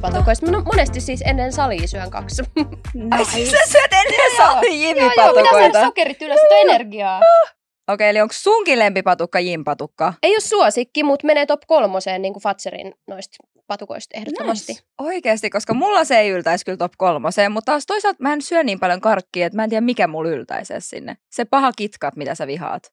jimipatukoista. Mä monesti siis ennen salia syön kaksi. Ai siis sä syöt ennen sali Joo, joo, jimipatukoita? sokerit ylös, sitä energiaa. Okei, eli onko sunkin lempipatukka jimpatukka? Ei ole suosikki, mutta menee top kolmoseen niin kuin Fatserin noista patukoista ehdottomasti. Nice. Oikeasti, koska mulla se ei yltäisi kyllä top kolmoseen, mutta taas toisaalta mä en syö niin paljon karkkia, että mä en tiedä mikä mulla yltäisi sinne. Se paha kitkat, mitä sä vihaat.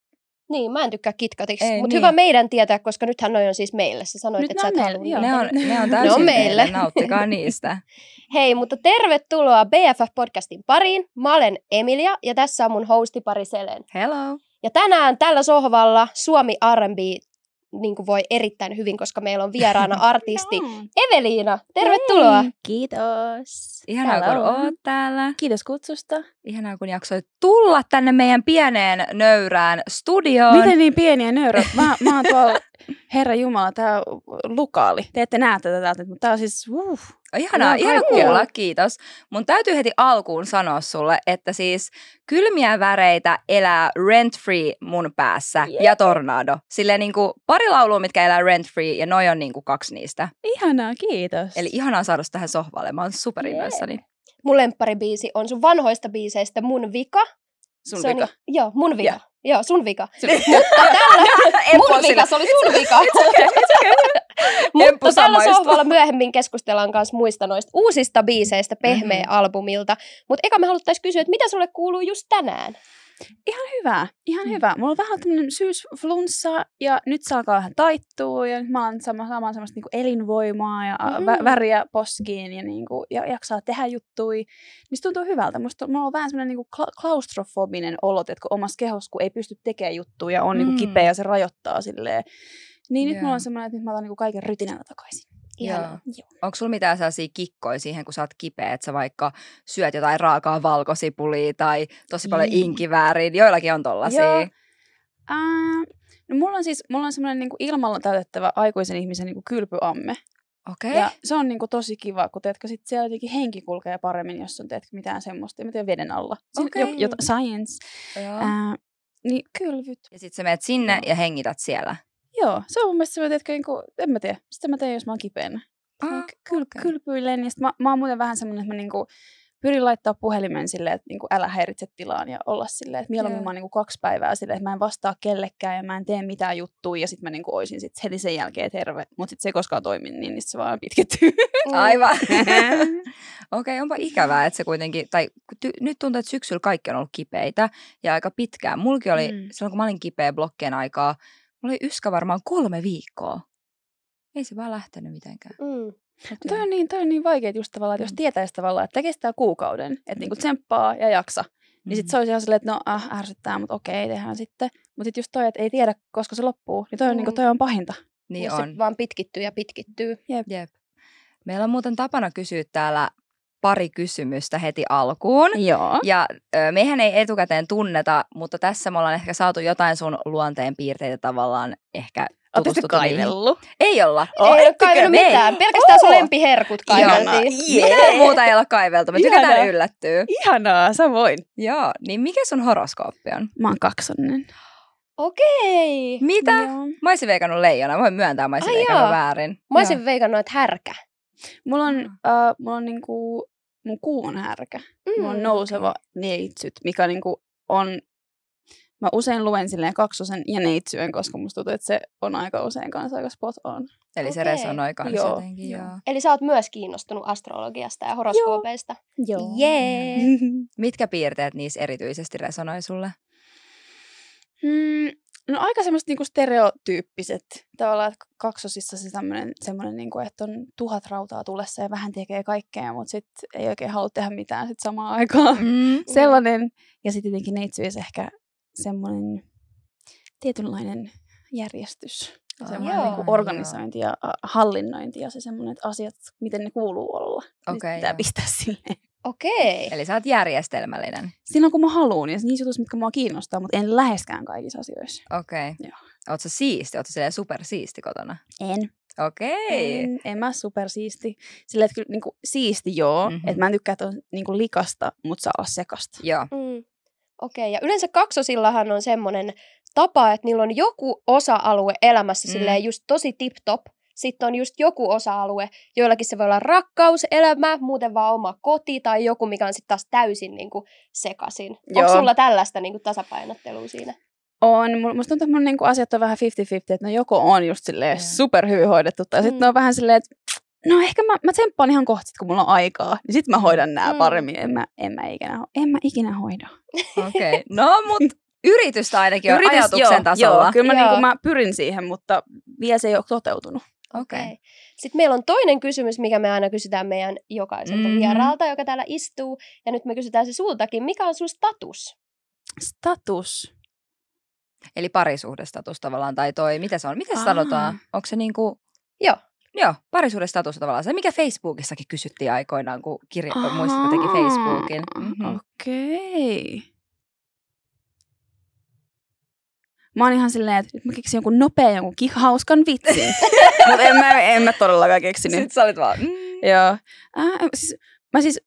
Niin, mä en tykkää kitkatiksi, mutta niin. hyvä meidän tietää, koska nythän noi on siis meille. Sä sanoit, Nyt että ne sä et meille, halua. Ne on, ne on täysin on meille. teille, nauttikaa niistä. Hei, mutta tervetuloa BFF-podcastin pariin. Mä olen Emilia ja tässä on mun hostipari Selen. Hello. Ja tänään tällä sohvalla Suomi R&B niin kuin voi erittäin hyvin, koska meillä on vieraana artisti. Eveliina. Tervetuloa. Hei, Kiitos. Ihanaa, kun Hello. oot täällä. Kiitos kutsusta. Ihanaa, kun jaksoit tulla tänne meidän pieneen nöyrään studioon. Miten niin pieniä nöyrä? Mä, mä oon tuolla, herra Jumala, tää lukaali. Te ette näe tätä täältä, mutta tää on siis, uh, Ihanaa, Joo, ihana kuulla, kiitos. Mun täytyy heti alkuun sanoa sulle, että siis kylmiä väreitä elää rent free mun päässä Yeah. ja tornado. Silleen niinku pari laulua, mitkä elää rent free ja noi on niinku kaksi niistä. ihanaa, kiitos. Eli ihanaa saada tähän sohvalle. Mä oon superinnoissani. Mun lempparibiisi on sun vanhoista biiseistä Mun vika. sun Se on vika. ni- joo, mun vika. Joo. Joo, sun vika. Sun- Mutta tällä... mun vika, se oli sun vika. Mutta tällä sohvalla myöhemmin keskustellaan myös muista noista uusista biiseistä Pehmeä Mhm. albumilta. Mutta eka me haluttaisiin kysyä, että mitä sulle kuuluu just tänään? Ihan hyvä, ihan Mm. hyvä. Mulla on vähän tämmönen syysflunssa ja nyt se alkaa vähän taittua ja nyt mä alan sama, saamaan semmoista niinku elinvoimaa ja mm. vä- väriä poskiin ja, niinku, ja jaksaa tehdä juttui. Niin se tuntuu hyvältä. Musta mulla on vähän semmoinen niinku kla- klaustrofobinen olo, että kun omassa kehossa kun ei pysty tekemään juttuja ja on niinku Mm. kipeä ja se rajoittaa silleen. Niin nyt Joo. mulla on semmoinen, että nyt mä otan niinku kaiken rytinällä takaisin. Joo. Onko sulla mitään sellaisia kikkoja siihen, kun sä oot kipeä, että sä vaikka syöt jotain raakaa valkosipulia tai tosi paljon inkivääriä? Joillakin on tollasia. Joo. Ää, no mulla on siis mulla on semmoinen niinku ilmalla täytettävä aikuisen ihmisen niinku kylpyamme. Okei. Ja se on niinku tosi kiva, kun teetkö sit siellä jotenkin henki kulkee paremmin, jos on teetkö mitään semmoista, tiedä, veden alla. Okei. jo, jota, science. Joo. Ää, niin kylvyt. Ja sit sä menet sinne Joo. ja hengität siellä. Joo, se on mun mielestä semmoinen, teetkö, niinku, en mä tiedä, sitä mä teen, jos mä oon kipeänä. Ah, Mä kyl, okei. Kylpyilen, ja sit mä, mä oon muuten vähän semmoinen, että mä niinku, pyrin laittaa puhelimen silleen, että niinku, älä häiritse tilaan ja olla silleen, että mieluummin Joo. mä oon niinku, kaksi päivää silleen, että mä en vastaa kellekään ja mä en tee mitään juttuja ja sit mä niinku, oisin sit heti sen jälkeen terve. Mutta sit se ei koskaan toimi niin, niin sit se vaan pitkittyy. Aivan. Okei, onpa ikävää, että se kuitenkin, tai ty, nyt tuntuu, että syksyllä kaikki on ollut kipeitä ja aika pitkään. Mulki oli, Mm. silloin kun mä olin kipeä blokkien aikaa, oli yskä varmaan kolme viikkoa. Ei se vaan lähtenyt mitenkään. Mm. Mut Toi on niin, toi on niin vaikea just tavallaan, että jos Mm. tietäisi tavallaan, että kestää kuukauden, että niinku tsemppaa ja jaksa, niin sit Mhm. se olisi ihan silleen, että no äh, ärsyttää, mutta okei, tehdään sitten. Mutta sitten just toi, että ei tiedä, koska se loppuu, niin toi on, Mm. niinku, toi on pahinta. Niin ja on. se vaan pitkittyy ja pitkittyy. Jep. Meillä on muuten tapana kysyä täällä pari kysymystä heti alkuun. Joo. Ja mehän ei etukäteen tunneta, mutta tässä me ollaan ehkä saatu jotain sun luonteen piirteitä tavallaan ehkä Oletteko niihin. kaivellut? Ei olla. Oh, ei ole kaivanut Me ei. mitään. Pelkästään sun lempiherkut kaiveltiin. Jee. Mitään muuta ei olla kaiveltu. Me tykätään Ihanaa. yllättyä. Ihanaa, samoin. Joo, niin mikä sun horoskooppi on? Mä oon kaksonen. Okei. Mitä? Joo. Mä olisin veikannut leijona. Voin myöntää, mä olisin Ai veikannut joo. väärin. Mä olisin veikannut, että härkä. Mulla on, uh, mulla on niinku, mun kuu on härkä. Mm. Mulla on nouseva neitsyt, mikä niinku on, mä usein luen silleen kaksosen ja neitsyen, koska musta tuntuu, että se on aika usein kanssa aika spot on. Eli se Okei. resonoi kanssa Joo, jotenkin. joo. Joo. Eli sä oot myös kiinnostunut astrologiasta ja horoskoopeista. Joo. Jee. Mitkä piirteet niissä erityisesti resonoi sulle? Mm, no aika semmoiset niinku stereotyyppiset. Tavallaan, että kaksosissa se semmoinen, semmoinen niinku, että on tuhat rautaa tulessa ja vähän tekee kaikkea, mutta sitten ei oikein halua tehdä mitään sit samaan aikaan. Mm. Sellainen. Ja sitten tietenkin neitsyys ehkä semmoinen tietynlainen järjestys. Ja Aa, semmoinen joo. niinku organisointi ja a, hallinnointi ja se semmoinen, että asiat, miten ne kuuluu olla. Niin Okei, pitää joo. pistää silleen. Okei. Eli sä oot järjestelmällinen. Silloin kun mä haluan, ja niissä jutuissa, mitkä mua kiinnostaa, mutta en läheskään kaikissa asioissa. Okei. Joo. Oot sä siisti? Oot sä supersiisti kotona? En. Okei. En, en mä supersiisti. Silleen, että kyllä niinku, siisti joo, Mhm. mm-hmm. että mä en tykkää, että on niinku, likasta, mutta saa olla sekasta. Joo. Mm. Okei, ja yleensä kaksosillahan on semmoinen tapa, että niillä on joku osa-alue elämässä mm. silleen just tosi tip-top, sitten on just joku osa-alue, joillakin se voi olla rakkauselämä, muuten vaan oma koti tai joku, mikä on sitten taas täysin niin kuin sekaisin. Onko Joo. sulla tällaista niin kuin tasapainottelua siinä? On. Mu- Musta tuntuu, että mun niinku asiat on vähän 50-50, että ne joko on just silleen Joo. super hyvin hoidettu, tai sitten Mm. ne on vähän silleen, että no ehkä mä, mä tsemppaan ihan kohta, kun mulla on aikaa, niin sitten mä hoidan nämä Mm. paremmin. En mä, en, mä ikinä, en mä ikinä hoida. Okei. Okay. No, mutta yritystä ainakin on Yritys- ajatuksen joo, tasolla. Joo, kyllä mä, Joo. niinku, mä pyrin siihen, mutta vielä se ei ole toteutunut. Okei. Okei. Sitten meillä on toinen kysymys, mikä me aina kysytään meidän jokaiselta Mhm. vieraalta, joka täällä istuu. Ja nyt me kysytään se sultakin. Mikä on sun status? Status. Eli parisuhdestatus tavallaan, tai toi, mitä se on? Miten se sanotaan? Onko se niinku... Joo. Joo, parisuhdestatus tavallaan se, mikä Facebookissakin kysyttiin aikoinaan, kun kirja, Ahaa. muistatko teki Facebookin. Mhm. Okei. Mä oon ihan silleen, että nyt mä keksin jonkun nopean, jonkun ki- hauskan vitsin. Mutta en mä, en mä todellakaan keksinyt. Sitten sä olit vaan... Mm. Joo. Äh, siis, mä siis,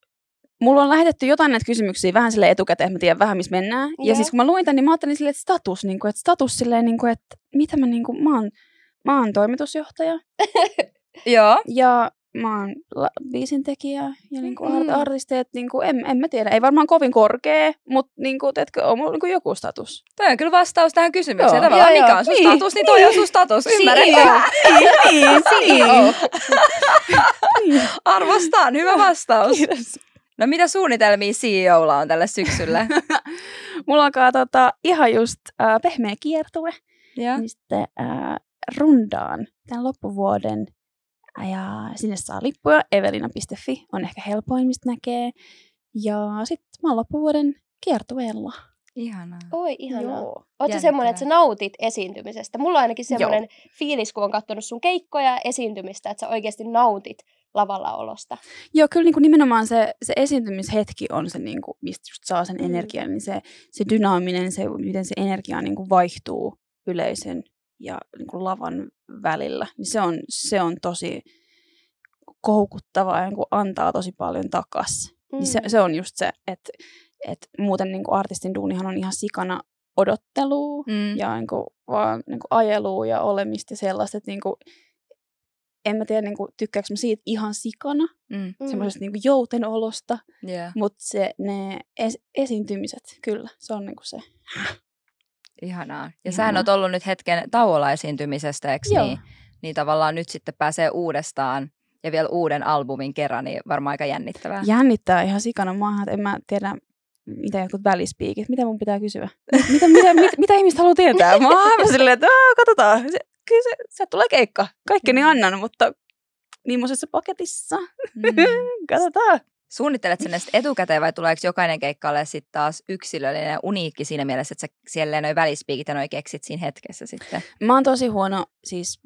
mulla on lähetetty jotain näitä kysymyksiä vähän sille etukäteen, että mä tiedän vähän, missä mennään. Ja Joo. siis kun mä luin tän, niin mä ajattelin silleen, että status, niin kuin, että status silleen, niin kuin, että mitä mä, niin kuin, mä oon, mä oon toimitusjohtaja Joo. ja mä oon biisintekijä ja niin kuin Mm. artisti, että niin kuin, en, en mä tiedä, ei varmaan kovin korkea, mutta niin kuin, teetkö, on mulla niin kuin joku status. Toi on kyllä vastaus tähän kysymykseen. Joo. Tavallaan Joo, mikä on sun Niin, status, niin toi on sun status. Ymmärrän. Niin, niin. Arvostan, hyvä vastaus. Kiitos. No mitä suunnitelmia CEOlla on tälle syksylle? Mulla alkaa tota, ihan just äh, pehmeä kiertue. ja. niin sitten äh, rundaan tämän loppuvuoden. Ja sinne saa lippuja. Evelina.fi on ehkä helpoin, mistä näkee. Ja sitten mä oon loppuvuoden kiertueella. Ihanaa. Oi, ihanaa. Joo. Oletko semmoinen, että sä nautit esiintymisestä? Mulla on ainakin semmoinen fiilis, kun on katsonut sun keikkoja ja esiintymistä, että sä oikeasti nautit lavalla olosta. Joo, kyllä niin kuin nimenomaan se, se esiintymishetki on se, niin kuin, mistä just saa sen Mm. energian. Niin se, se dynaaminen, se, miten se energia niin kuin vaihtuu yleisön ja niin kuin lavan välillä. Niin se on, se on tosi koukuttavaa ja niin kuin antaa tosi paljon takas. Mm. Niin se, se on just se, että, että muuten niin kuin artistin duunihan on ihan sikana odottelua Mm. ja niin kuin, vaan niin kuin ajelua ja olemista ja sellaista, että niin kuin, en mä tiedä, niin kuin, tykkääkö mä siitä ihan sikana, Mm. Mm. semmoisesta niin kuin joutenolosta, Yeah. mutta se, ne es, esiintymiset, kyllä, se on niin kuin se. Ihanaa. Ja sähän oot ollut nyt hetken tauolla esiintymisestä, eikö Joo. niin? Niin tavallaan nyt sitten pääsee uudestaan ja vielä uuden albumin kerran, niin varmaan aika jännittävää. Jännittää ihan sikana maahan, että en mä tiedä, mitä jotkut välispiikit, mitä mun pitää kysyä? Mitä, mitä, mitä, mitä ihmiset haluaa tietää? Mä oon silleen, että "Aa, katsotaan, se, kyllä se, se tulee keikka. Kaikkeni annan, mutta millaisessa paketissa? Mm. Katsotaan. Suunnittelet sen sitten etukäteen vai tuleeko jokainen keikka ole sitten taas yksilöllinen ja uniikki siinä mielessä, että sä siellä noin välispiikit ja noin keksit siinä hetkessä sitten? Mä oon tosi huono siis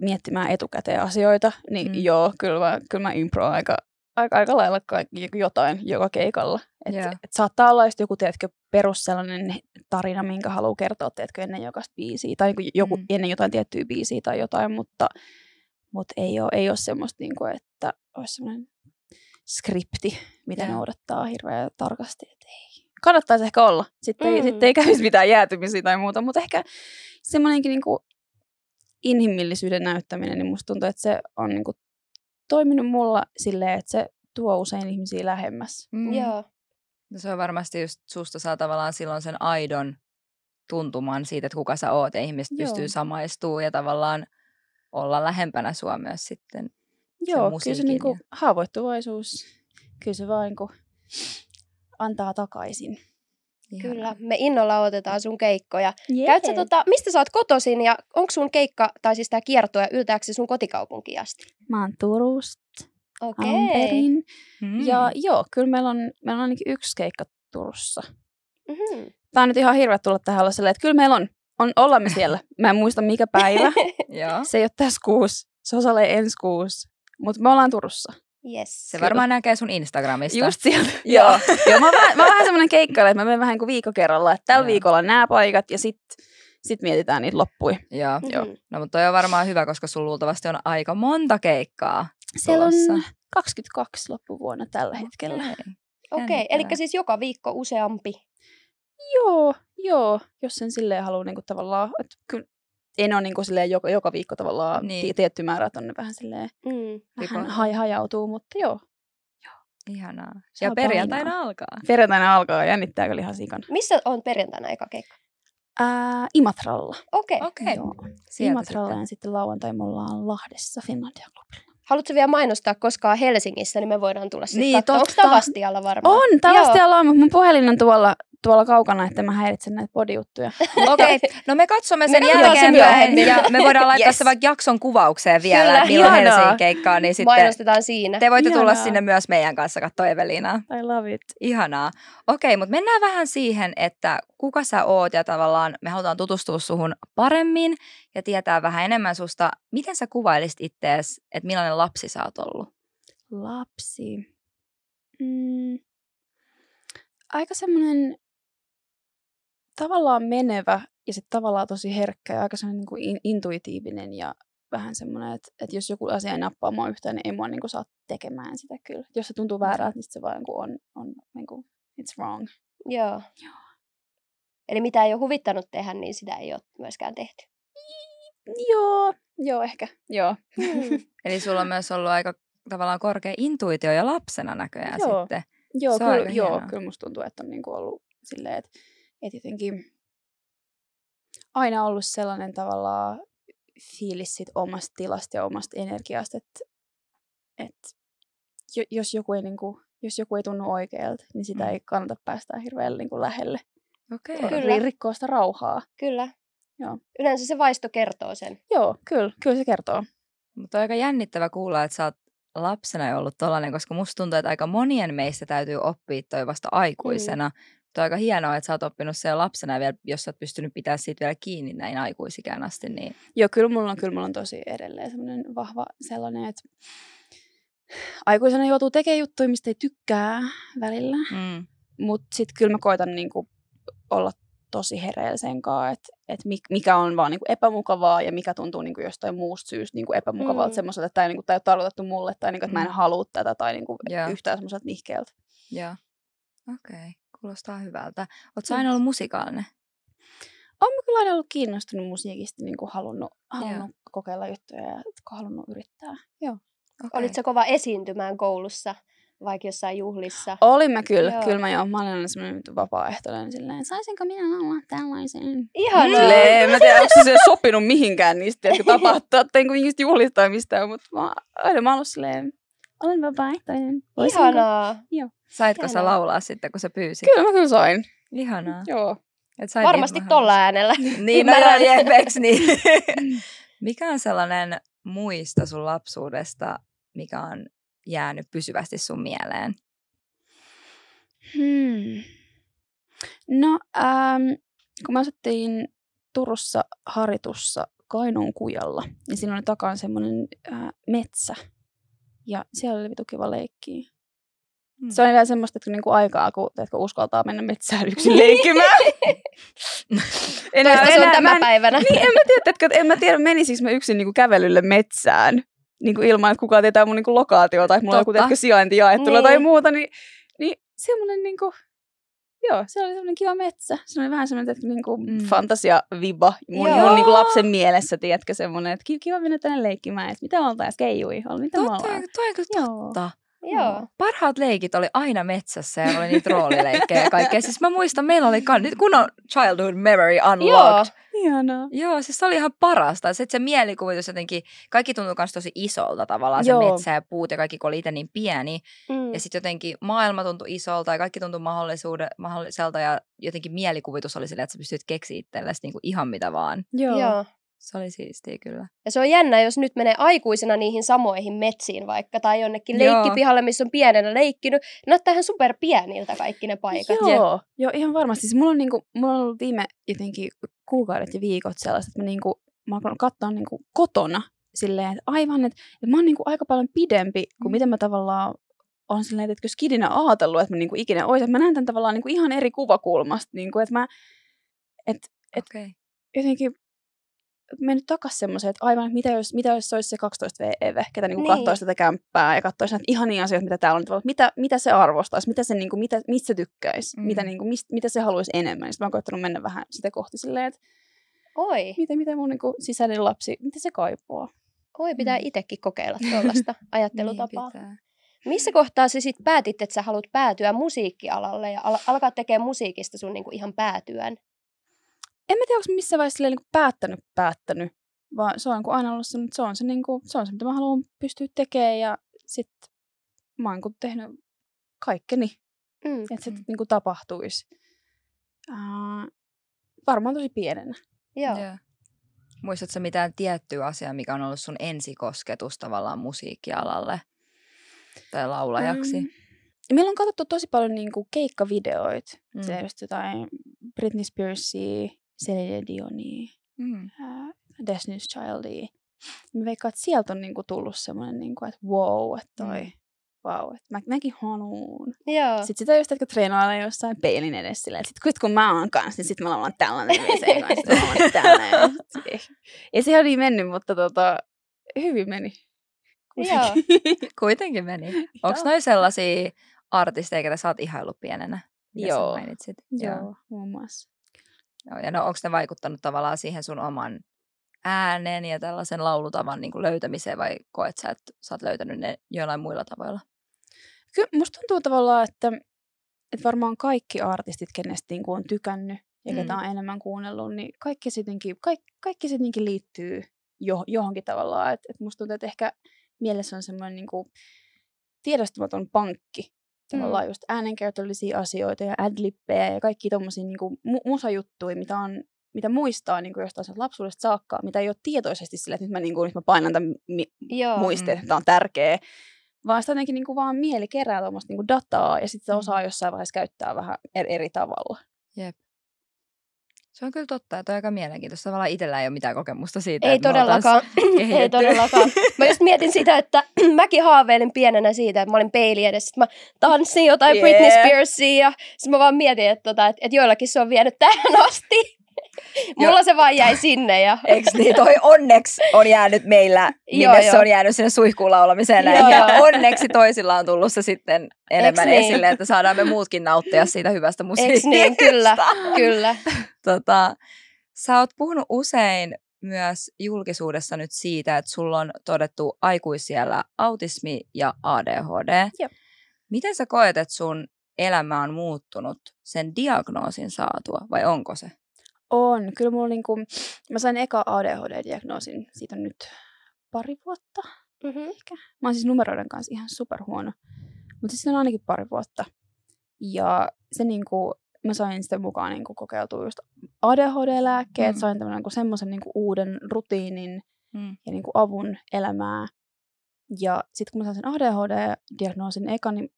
miettimään etukäteen asioita, niin Mm. joo, kyllä mä, kyllä mä impro aika, aika, aika lailla kaikki, jotain joka keikalla. Et, Joo. et saattaa olla just joku, teetkö, perus sellainen tarina, minkä haluaa kertoa, teetkö, ennen jokaista biisiä, tai niinku joku, Mm. ennen jotain tiettyä biisiä tai jotain, mutta, mutta ei, ole, ei ole semmoista, niinku, että olisi semmoinen skripti, mitä Joo. noudattaa hirveän tarkasti, että ei. Kannattaisi ehkä olla. Sitten ei, Mm. sitten ei kävisi mitään jäätymisiä tai muuta, mutta ehkä semmoinenkin niinku inhimillisyyden näyttäminen, niin musta tuntuu, että se on niinku toiminut mulla silleen, että se tuo usein ihmisiä lähemmäs. Mm. Joo. No se on varmasti just susta saa tavallaan silloin sen aidon tuntuman siitä, että kuka sä oot ja ihmiset Joo. pystyy samaistuu ja tavallaan olla lähempänä sua myös sitten. Joo, kyllä se niinku ja- haavoittuvaisuus, kyllä se vaan niinku antaa takaisin. Kyllä, me innolla otetaan sun keikkoja. Yeah. Käyt sä tota, mistä sä oot kotoisin ja onko sun keikka, tai siis tää kiertue, yltääkö sun kotikaupunkiin asti? Mä oon Turusta Okei. perin. Mm. Ja joo, kyllä meillä on, meillä on ainakin yksi keikka Turussa. Mhm. Tää on nyt ihan hirveä tulla tähän olla että kyllä meillä on, on ollaan me siellä. Mä en muista mikä päivä. Joo. se ei ole tässä kuussa. Se osalee ensi kuussa. Mutta me ollaan Turussa. Yes. Se varmaan näkee sun Instagramista. Just sieltä. Joo. Joo. Mä, mä oon vähän semmoinen keikkailija, että mä menen vähän kuin viikko kerralla. Että tällä Joo. viikolla on nämä paikat ja sitten sit mietitään niitä loppuja. Joo. Joo. Mhm. No mutta toi on varmaan hyvä, koska sulla luultavasti on aika monta keikkaa. Siellä on Tulossa. 22 loppuvuonna tällä hetkellä. Okei. Okei, Jännittävää. eli siis joka viikko useampi. Joo, joo, jos sen silleen haluaa niinku tavallaan, että kyllä en ole niin kuin silleen joka, joka viikko tavallaan Niin. niin. tietty määrä tonne vähän silleen, Mm. vähän Tipo- haj, hajautuu, mutta joo. Ihanaa. Saa Ja perjantaina painaa. alkaa. Perjantaina alkaa, jännittää kyllä ihan sikana. Missä on perjantaina eka keikka? Ää, Imatralla. Okei. Okay. Okei. Joo. Sieltä Imatralla sitten. ja sitten lauantai me ollaan Lahdessa Finlandia Clubilla. Haluatko vielä mainostaa koskaan Helsingissä, niin me voidaan tulla sitten Niin, katsomaan. Onko totta. Tavastialla varmaan? On, tällaista ollaan, mutta mun puhelin on tuolla, tuolla kaukana, että mä häiritsen näitä podijuttuja. Okei, no me katsomme sen Me jälkeen myöhemmin. ja me voidaan laittaa Yes. se vaikka jakson kuvaukseen vielä, Kyllä. milloin. Helsingin keikkaa, niin sitten Mainostetaan siinä. te voitte tulla Ihanaa. sinne myös meidän kanssa katsoa Evelinaa. I love it. Ihanaa. Okei, mutta mennään vähän siihen, että kuka sä oot ja tavallaan me halutaan tutustua suhun paremmin ja tietää vähän enemmän susta. Miten sä kuvailisit ittees, että millainen lapsi sä oot ollut? Lapsi. Mm. Aika semmoinen tavallaan menevä ja sitten tavallaan tosi herkkä ja aika semmoinen niin kuin in- intuitiivinen ja vähän semmoinen, että, että jos joku asia ei nappaa mua yhtään, niin ei mua niin kuin saa tekemään sitä kyllä. Jos se tuntuu väärältä, niin se vaan niin kuin on, on niin kuin, it's wrong. Joo. Joo. Eli mitä ei ole huvittanut tehdä, niin sitä ei ole myöskään tehty. Joo, joo ehkä, joo. Mm. Eli sulla on myös ollut aika tavallaan korkea intuitio ja lapsena näköjään Joo. sitten. Joo, kyllä, joo hienoa. kyllä musta tuntuu, että on niinku ollut silleen, että, että jotenkin aina ollut sellainen tavallaan fiilis sit omasta tilasta ja omasta energiasta, että, että jo- jos joku ei, niinku, jos joku ei tunnu oikealta, niin sitä Mm. ei kannata päästää hirveän niinku lähelle. Okei. Kyllä. Ri- Rikkoa sitä rauhaa. Kyllä. Joo. Yleensä se vaisto kertoo sen. Joo, kyllä, kyllä se kertoo. Mutta on aika jännittävä kuulla, että sä oot lapsena jo ollut tollainen, koska musta tuntuu, että aika monien meistä täytyy oppia toi vasta aikuisena. Mm. Mutta on aika hienoa, että sä oot oppinut se jo lapsena vielä, jos sä oot pystynyt pitämään siitä vielä kiinni näin aikuisikään asti, niin Joo, kyllä mulla on, kyllä mulla on tosi edelleen semmoinen vahva sellainen, että aikuisena joutuu tekemään juttuja, mistä ei tykkää välillä. mm. Mutta sitten kyllä mä koitan niinku olla tosi hereillä sen kanssa, että et mikä on vaan niinku epämukavaa ja mikä tuntuu niinku jostain muusta syystä niinku epämukavalta Mm. mm. semmoiselta, että tämä niinku, ei ole tarkoitettu mulle tai niinku, että mä en Mm. halua tätä tai niinku Joo. yhtään semmoiselta nihkeältä. Joo. Okei, okay. Kuulostaa hyvältä. Sä aina ollut musikaalinen? Olen kyllä aina ollut kiinnostunut musiikista, niinku halunnut, halunnut Joo. kokeilla juttuja ja halunnut yrittää. Joo. Okay. Olitko kova esiintymään koulussa, vaikka jossain juhlissa? Olin mä kyllä, Joo. kyllä mä joo. Mä olin semmoinen vapaaehtoinen silleen, saisinko minä olla tällaisen? Ihanaa. Silleen, en mä tiedä, onko se siellä sopinut mihinkään niistä, jotka tapahtuu, niistä juhlista tai mistään, mutta mä, aina mä ollut silleen, olen vapaaehtoinen. Voisinko? Ihanaa. Saitko sä Hienoa. laulaa sitten, kun sä pyysit? Kyllä mä kyllä sain. Ihanaa. Joo. Et sait Varmasti niin tolla äänellä. Niin, no joo, Ymmärrän. jepeks, niin. Mikä on sellainen muisto sun lapsuudesta, mikä on jäänyt pysyvästi sun mieleen? Hmm. No, ähm, kun mä asuttiin Turussa Haritussa Kainuun kujalla, niin siinä oli takana semmoinen äh, metsä. Ja siellä oli vitu kiva leikkiä. Mm. Se oli vielä semmoista, että niinku aikaa, kun teetkö, uskaltaa mennä metsään yksin leikkimään. Toista se on tämä mä en, päivänä. niin, en mä tiedä, että en mä tiedä, menisikö mä yksin niinku kävelylle metsään. Niinku ilman, että kukaan tietää mun niinku lokaatio tai että mulla on joku sijainti jaettuna Niin. tai muuta. Niin, niin semmoinen niinku, joo, se oli semmoinen kiva metsä. Se oli vähän semmoinen teetkö, niinku Mm. mm. fantasia-viba mun, Joo. mun niinku lapsen mielessä, tiedätkö, semmoinen, että ki- kiva mennä tänne leikkimään. Että mitä oltais, keijui, oli mitä me Totta, ollaan. toi kyllä Joo. Joo. Parhaat leikit oli aina metsässä ja oli niitä roolileikkejä ja kaikkea. Siis mä muistan, meillä oli kan- nyt kun on childhood memory unlocked. Ihanaa. Joo, siis se oli ihan parasta. Sitten se mielikuvitus jotenkin, kaikki tuntui myös tosi isolta tavallaan, se Joo. metsä ja puut ja kaikki kun oli itse niin pieni. Mm. Ja sitten jotenkin maailma tuntui isolta ja kaikki tuntui mahdolliselta ja jotenkin mielikuvitus oli silleen, että sä pystyt keksiä itsellesi niinku ihan mitä vaan. Joo. Joo. Se oli siistiä kyllä. Ja se on jännä, jos nyt menee aikuisena niihin samoihin metsiin vaikka, tai jonnekin Joo. leikkipihalle, missä on pienenä leikkinyt. Ne näyttää ihan super pieniltä kaikki ne paikat. Joo, joo, ihan varmasti. Siis mulla, on niinku, mulla on ollut viime jotenkin kuukaudet ja viikot sellaiset, että mä, niinku, mä oon katsoa niinku kotona silleen, että aivan, että, että mä oon niinku aika paljon pidempi kuin Mm. mitä mä tavallaan on silleen, että jos kidinä ajatellut, että mä niinku ikinä oisin, että mä näen tämän tavallaan niinku ihan eri kuvakulmasta, niinku, että mä et, et Okei. jotenkin mennyt takaisin semmoiseen, että aivan, mitä jos, mitä jos se olisi se 12 VEV, ketä niinku Niin. niin. katsoisi tätä kämppää ja katsoisi näitä ihania asioita, mitä täällä on, että mitä, mitä se arvostaisi, mitä se, niinku, mitä, mistä se tykkäisi, Mm. mitä, niinku, mist, mitä se haluaisi enemmän. Sitten mä oon koettanut mennä vähän sitä kohti silleen, että Oi, miten, miten mun niinku sisäinen lapsi, miten se kaipaa. oi pitää Mm. itsekin kokeilla tuollaista ajattelutapaa. Niin pitää. Missä kohtaa sä sit päätit, että sä haluat päätyä musiikkialalle ja al- alkaa tekemään musiikista sun niinku ihan päätyön? En mä tiedä, onko missä vaiheessa silleen niinku päättänyt, päättänyt. Vaan se on niinku aina ollut se, että se on se, niinku, se on se, mitä mä haluan pystyä tekemään. Ja sit mä oon niinku tehnyt kaikkeni, Mm. että se Mm. niinku tapahtuisi. Uh, varmaan tosi pienenä. Joo. Joo. Muistatko mitään tiettyä asiaa, mikä on ollut sun ensikosketus tavallaan musiikkialalle tai laulajaksi? Mm. Meillä on katsottu tosi paljon niinku keikkavideoita. Mm. Mm. Se just jotain Britney Spearsia, Celine Dionia, Mm. ää, Destiny's Childia. Mä veikkaan, että sieltä on niinku tullut semmoinen, niinku, että wow, että toi, Mm. wow, että mä, mäkin haluun. Joo. Sitten sitä just, että treenailee jossain peilin edessä silleen, että sit, kun- kun mä oon kanssa, niin sit mä ollaan tällainen ei kanssa, mä ollaan tällainen. Ei, se niin mennyt, mutta tota, hyvin meni. Joo. Kuitenkin meni. Onko Joo. noin sellaisia artisteja, ketä sä oot ihaillut pienenä? Joo. mainitsit? Joo, muun muassa. Joo. Ja no, onko ne vaikuttanut tavallaan siihen sun oman äänen ja tällaisen laulutavan niin kuin löytämiseen vai koet sä, että sä oot löytänyt ne jollain muilla tavoilla? Kyllä musta tuntuu tavallaan, että, että varmaan kaikki artistit, kenestä niin on tykännyt ja Mm. ketä on enemmän kuunnellut, niin kaikki sittenkin, kaikki, kaikki sittenkin liittyy jo, johonkin tavallaan. Et, et musta tuntuu, että ehkä mielessä on semmoinen niin tiedostamaton pankki. Tavallaan just äänenkäytöllisiä asioita ja adlippejä ja kaikki tommosia niin mu- musajuttuja, mitä, on, mitä muistaa niin jostain lapsuudesta saakka, mitä ei ole tietoisesti sillä, että nyt mä, niin kuin, nyt mä painan tämän mi- Mm. että tämä on tärkeä. Vaan sitä jotenkin niin kuin vaan mieli kerää tuommoista niin dataa ja sitten se Mm. osaa jossain vaiheessa käyttää vähän eri, eri tavalla. Se on kyllä totta, että on aika mielenkiintoista. Tavallaan itsellä ei ole mitään kokemusta siitä, Ei todellakaan. ei todellakaan. Mä just mietin sitä, että mäkin haaveilin pienenä siitä, että mä olin peili edessä, että mä tanssin jotain Yeah. yeah. Britney Spearsia ja sitten mä vaan mietin, että, tota, että, että joillakin se on vienyt tähän asti. Mulla se vaan jäi sinne ja Eiks niin? Toi onneksi on jäänyt meillä, Joo, nimessä joo. on jäänyt sinne suihkuun laulamiseen. Joo, ja joo. onneksi toisilla on tullut se sitten enemmän niin? esille, että saadaan me muutkin nauttia siitä hyvästä musiikista. niin? Kyllä, kyllä. Tota, sä oot puhunut usein myös julkisuudessa nyt siitä, että sulla on todettu aikuisiellä autismi ja ADHD. Jep. Miten sä koet, että sun elämä on muuttunut sen diagnoosin saatua, vai onko se? On. Kyllä mulla niinku, mä sain eka ADHD-diagnoosin, siitä on nyt pari vuotta Mm-hmm. ehkä. Mä oon siis numeroiden kanssa ihan superhuono. Mutta siis se on ainakin pari vuotta. Ja se niinku, mä sain sitä mukaan niinku kokeiltua just ADHD-lääkkeet, Mm. sain tämmönen niinku semmoisen niinku uuden rutiinin Mm. ja niinku avun elämää. Ja sitten kun mä sain sen ADHD-diagnoosin eka, niin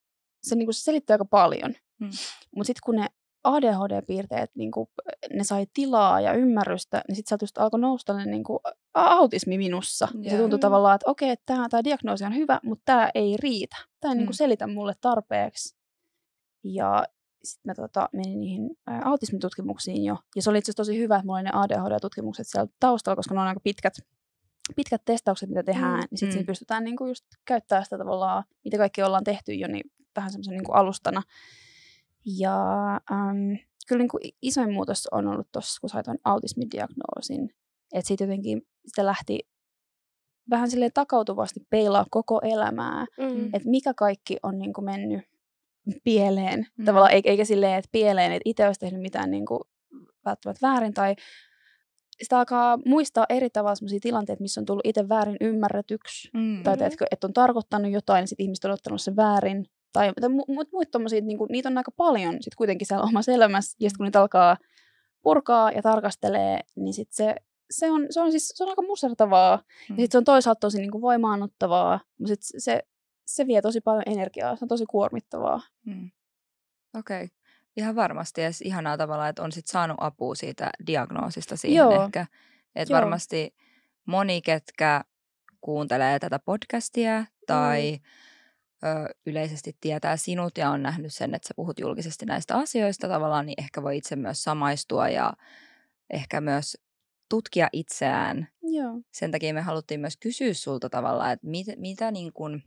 se, niinku, se selitti aika paljon. Mm. Mutta sitten kun ne ADHD-piirteet, niinku, ne sai tilaa ja ymmärrystä, niin sitten sieltä just alkoi nousta ne niinku, a- autismi minussa. Ja se tuntui Mm. tavallaan, että okei, okay, tämä tää diagnoosi on hyvä, mutta tämä ei riitä. Tämä ei Mm. niinku selitä mulle tarpeeksi. Ja sitten mä tota, menin niihin ää, autismitutkimuksiin jo. Ja se oli itse asiassa tosi hyvä, että mulla oli ne ADHD-tutkimukset siellä taustalla, koska ne on aika pitkät, pitkät testaukset, mitä tehdään. Mm. Niin sitten Mm. pystytään niinku just käyttämään sitä tavallaan, mitä kaikki ollaan tehty jo, niin vähän semmoisen niinku alustana. Ja äm, kyllä niinku i- isoin muutos on ollut tuossa, kun sait tuon autismidiagnoosin. Että siitä jotenkin sitä lähti vähän silleen takautuvasti peilaa koko elämää Mm. että mikä kaikki on niin kuin mennyt pieleen. Mm. Tavallaan eikä, silleen, että pieleen, että itse olisi tehnyt mitään niin kuin välttämättä väärin. Tai sitä alkaa muistaa eri tavalla sellaisia tilanteita, missä on tullut itse väärin ymmärretyksi. Mm. Tai teetkö, että on tarkoittanut jotain, niin sitten ihmiset on ottanut sen väärin. Tai, tai mu- mu- muita tommosia, niin kuin, niitä on aika paljon sit kuitenkin siellä omassa elämässä. Ja sitten kun niitä alkaa purkaa ja tarkastelee, niin sit se, se, on, se, on siis, se on aika musertavaa. Mm. Ja sitten se on toisaalta tosi niin kuin voimaannuttavaa, mutta sit se, se vie tosi paljon energiaa, se on tosi kuormittavaa. Mm. Okei. Okay. Ihan varmasti. Ja ihanaa tavalla, että on sit saanut apua siitä diagnoosista siihen Joo. ehkä. Että varmasti moni, ketkä kuuntelee tätä podcastia tai ö, yleisesti tietää sinut ja on nähnyt sen, että sä puhut julkisesti näistä asioista tavallaan, niin ehkä voi itse myös samaistua ja ehkä myös tutkia itseään Joo. sen takia me haluttiin myös kysyä sulta tavallaan, että mit, mitä niin kuin,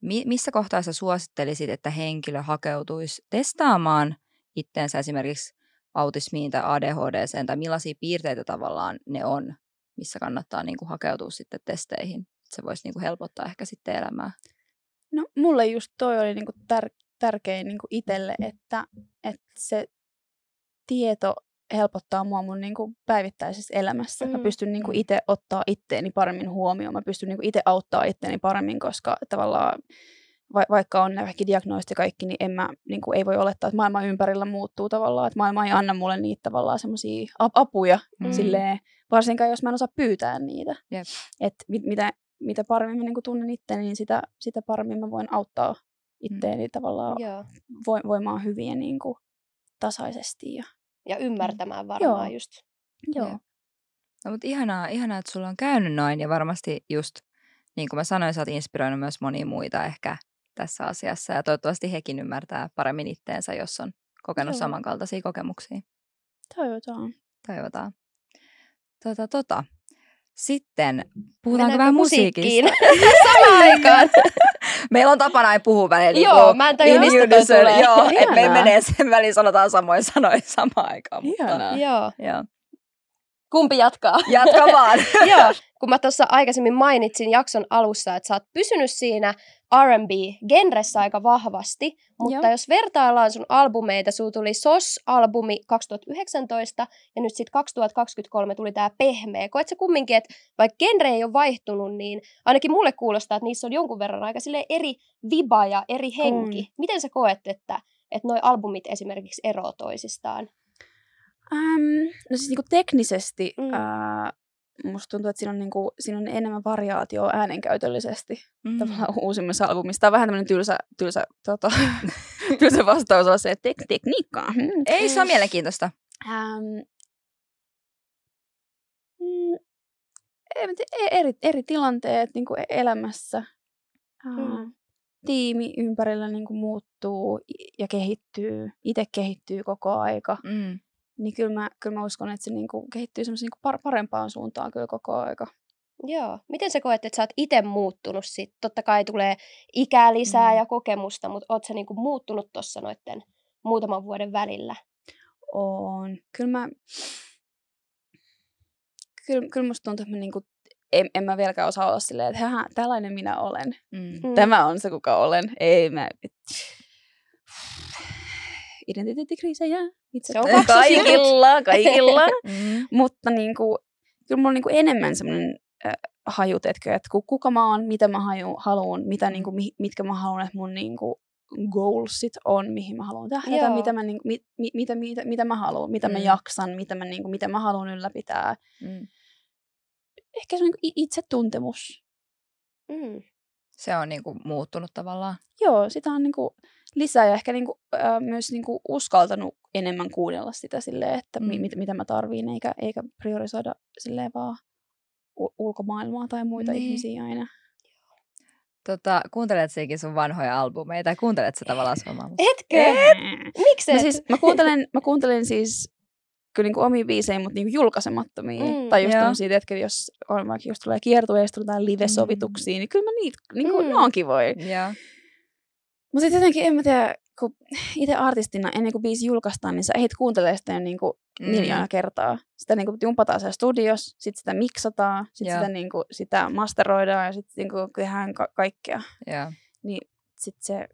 mi, missä kohtaa sä suosittelisit, että henkilö hakeutuisi testaamaan itteensä esimerkiksi autismiin tai ADHDseen, tai millaisia piirteitä tavallaan ne on, missä kannattaa niin kuin hakeutua sitten testeihin. Se voisi niin kuin helpottaa ehkä sitten elämää. No mulle just toi oli niinku tär- tärkein niinku itselle, että, että se tieto helpottaa mua mun niinku päivittäisessä elämässä. Mm. Mä Mm. pystyn niinku Mm. itse ottaa itteeni paremmin huomioon. Mä pystyn niinku itse auttaa itteeni paremmin, koska tavallaan va- vaikka on ne kaikki diagnoosit ja kaikki, niin en mä, niinku, ei voi olettaa, että maailma ympärillä muuttuu tavallaan. Että maailma ei anna mulle niitä tavallaan semmoisia apuja Mm. silleen, varsinkaan jos mä en osaa pyytää niitä. Jep. Että mit, mitä, mitä paremmin mä niinku tunnen itteni, niin sitä, sitä paremmin mä voin auttaa itteeni mm. tavallaan Joo. vo, voimaan hyvin ja niinku tasaisesti. Ja, Ja ymmärtämään varmaan Joo. just. joo. Jep. No, mutta ihanaa, ihanaa, että sulla on käynyt noin ja varmasti just, niin kuin mä sanoin, sä oot inspiroinut myös monia muita ehkä tässä asiassa ja toivottavasti hekin ymmärtää paremmin itteensä, jos on kokenut Joo. samankaltaisia kokemuksia. Toivotaan. Toivotaan. Tota, tota. Sitten puhutaanko Mennäänkö vähän musiikkiin? musiikista? Samaan aikaan. Meillä on tapana aina puhua välillä. Joo, niinku mä en tajua, mistä toi tulee. Joo, että me menee sen väliin, sanotaan samoin sanoin samaan aikaan. Mutta, Ihanaa. Joo. joo. Kumpi jatkaa? Jatka vaan. Joo, kun mä tuossa aikaisemmin mainitsin jakson alussa, että sä oot pysynyt siinä R&B-genressä aika vahvasti, mutta Joo. jos vertaillaan sun albumeita, sulla tuli SOS-albumi 2019 ja nyt sitten 2023 tuli tää Pehmeä. Koet sä kumminkin, että vaikka genre ei ole vaihtunut, niin ainakin mulle kuulostaa, että niissä on jonkun verran aika eri viba ja eri henki. On. Miten sä koet, että, että noi albumit esimerkiksi eroavat toisistaan? Ähm, no siis niinku teknisesti Mm. mm. ää, musta tuntuu, että siinä on, niinku, siinä on enemmän variaatio äänenkäytöllisesti Mm. tavallaan uusimmassa albumissa. Tämä on vähän tämmöinen tylsä, tylsä, tota, tylsä vastaus on se, että tek- tekniikkaa. Hmm. Ei, se on mielenkiintoista. Ähm, mm, e- eri, eri tilanteet niin kuin elämässä. Ää, Mm. Tiimi ympärillä niin kuin muuttuu ja kehittyy. Itse kehittyy koko aika. Mm. Niin kyllä mä, kyllä mä uskon, että se niin kuin kehittyy niin par- parempaan suuntaan kyllä koko aika. Joo. Miten sä koet, että sä oot itse muuttunut sit? Totta kai tulee ikää lisää Mm. ja kokemusta, mutta oot sä niinku muuttunut tuossa noitten muutaman vuoden välillä? On. Kyllä mä... Kyllä, kyllä musta tuntuu, että mä niinku, en, en mä vieläkään osaa olla silleen, että "Hähä, tällainen minä olen. Mm. Mm. Tämä on se, kuka olen. Ei mä... Identiteettikriisejä. Itse Se on kaikilla, kaikilla. Mm. Mutta niinku, kyllä mulla on niinku enemmän semmoinen äh, haju, teetkö, että ku- kuka mä oon, mitä mä haju, haluan, mitä, niinku, mi, mitkä mä haluan, että mun niinku, goalsit on, mihin mä haluan tähdätä, Joo. mitä mä, niinku, mit, mi, mitä, mitä, mitä mä haluan, mitä mä Mm. jaksan, mitä mä, niinku, mitä mä haluan ylläpitää. Mm. Ehkä se on i- itsetuntemus. Mm. Se on niinku muuttunut tavallaan. Joo, sitä on niinku lisää ja ehkä niinku, äh, myös niinku uskaltanut enemmän kuunnella sitä silleen, että mm. Mi, mit, mitä mä tarviin, eikä, eikä priorisoida silleen vaan u- ulkomaailmaa tai muita Niin. ihmisiä aina. Tota, kuuntelet sekin sun vanhoja albumeita tai kuuntelet sä tavallaan sun omaa Etkö? Miksi No et? siis mä kuuntelen, mä kuuntelen siis kyllä niinku omia biisejä, mutta niinku julkaisemattomia. Mm, tai just joo. tämmöisiä, että jos on vaikka jos tulee kiertueja, jos tulee live-sovituksia, mm. niin kyllä mä niitä, niinku, Mm. mm. ne on kivoja. Joo. Mutta sitten jotenkin, en mä tiedä, kun itse artistina, ennen kuin biisi julkaistaan, niin sä ehdit kuuntelemaan sitä jo niinku Mm. miljoona kertaa. Sitä niinku jumpataan siellä studios, sitten sitä miksataan, sitten Joo. sitä, niinku, sitä masteroidaan ja sitten niinku tehdään ka- kaikkea. Joo. Niin sitten se,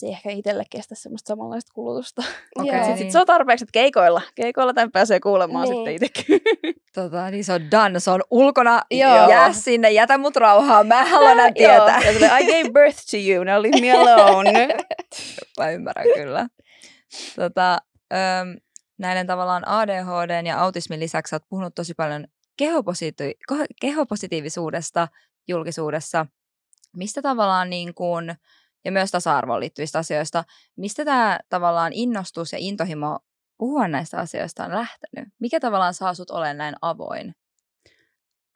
se ei ehkä itselle kestä semmoista samanlaista kulutusta. Okei, Joo. Sit, se on tarpeeksi, että keikoilla, keikoilla tämän pääsee kuulemaan Niin. sitten itsekin. Tota, niin se on done. Se on ulkona. Joo. Jää sinne, jätä mut rauhaan. Mä en halua enää tietää. Ja silleen, I gave birth to you, now leave me alone. Mä ymmärrän kyllä. Tota, öm, näiden tavallaan ADHD ja autismin lisäksi olet puhunut tosi paljon kehopositi- kehopositiivisuudesta julkisuudessa. Mistä tavallaan niin kuin, ja myös tasa-arvoon liittyvistä asioista, mistä tämä tavallaan innostus ja intohimo puhua näistä asioista on lähtenyt? Mikä tavallaan saa sut olemaan näin avoin?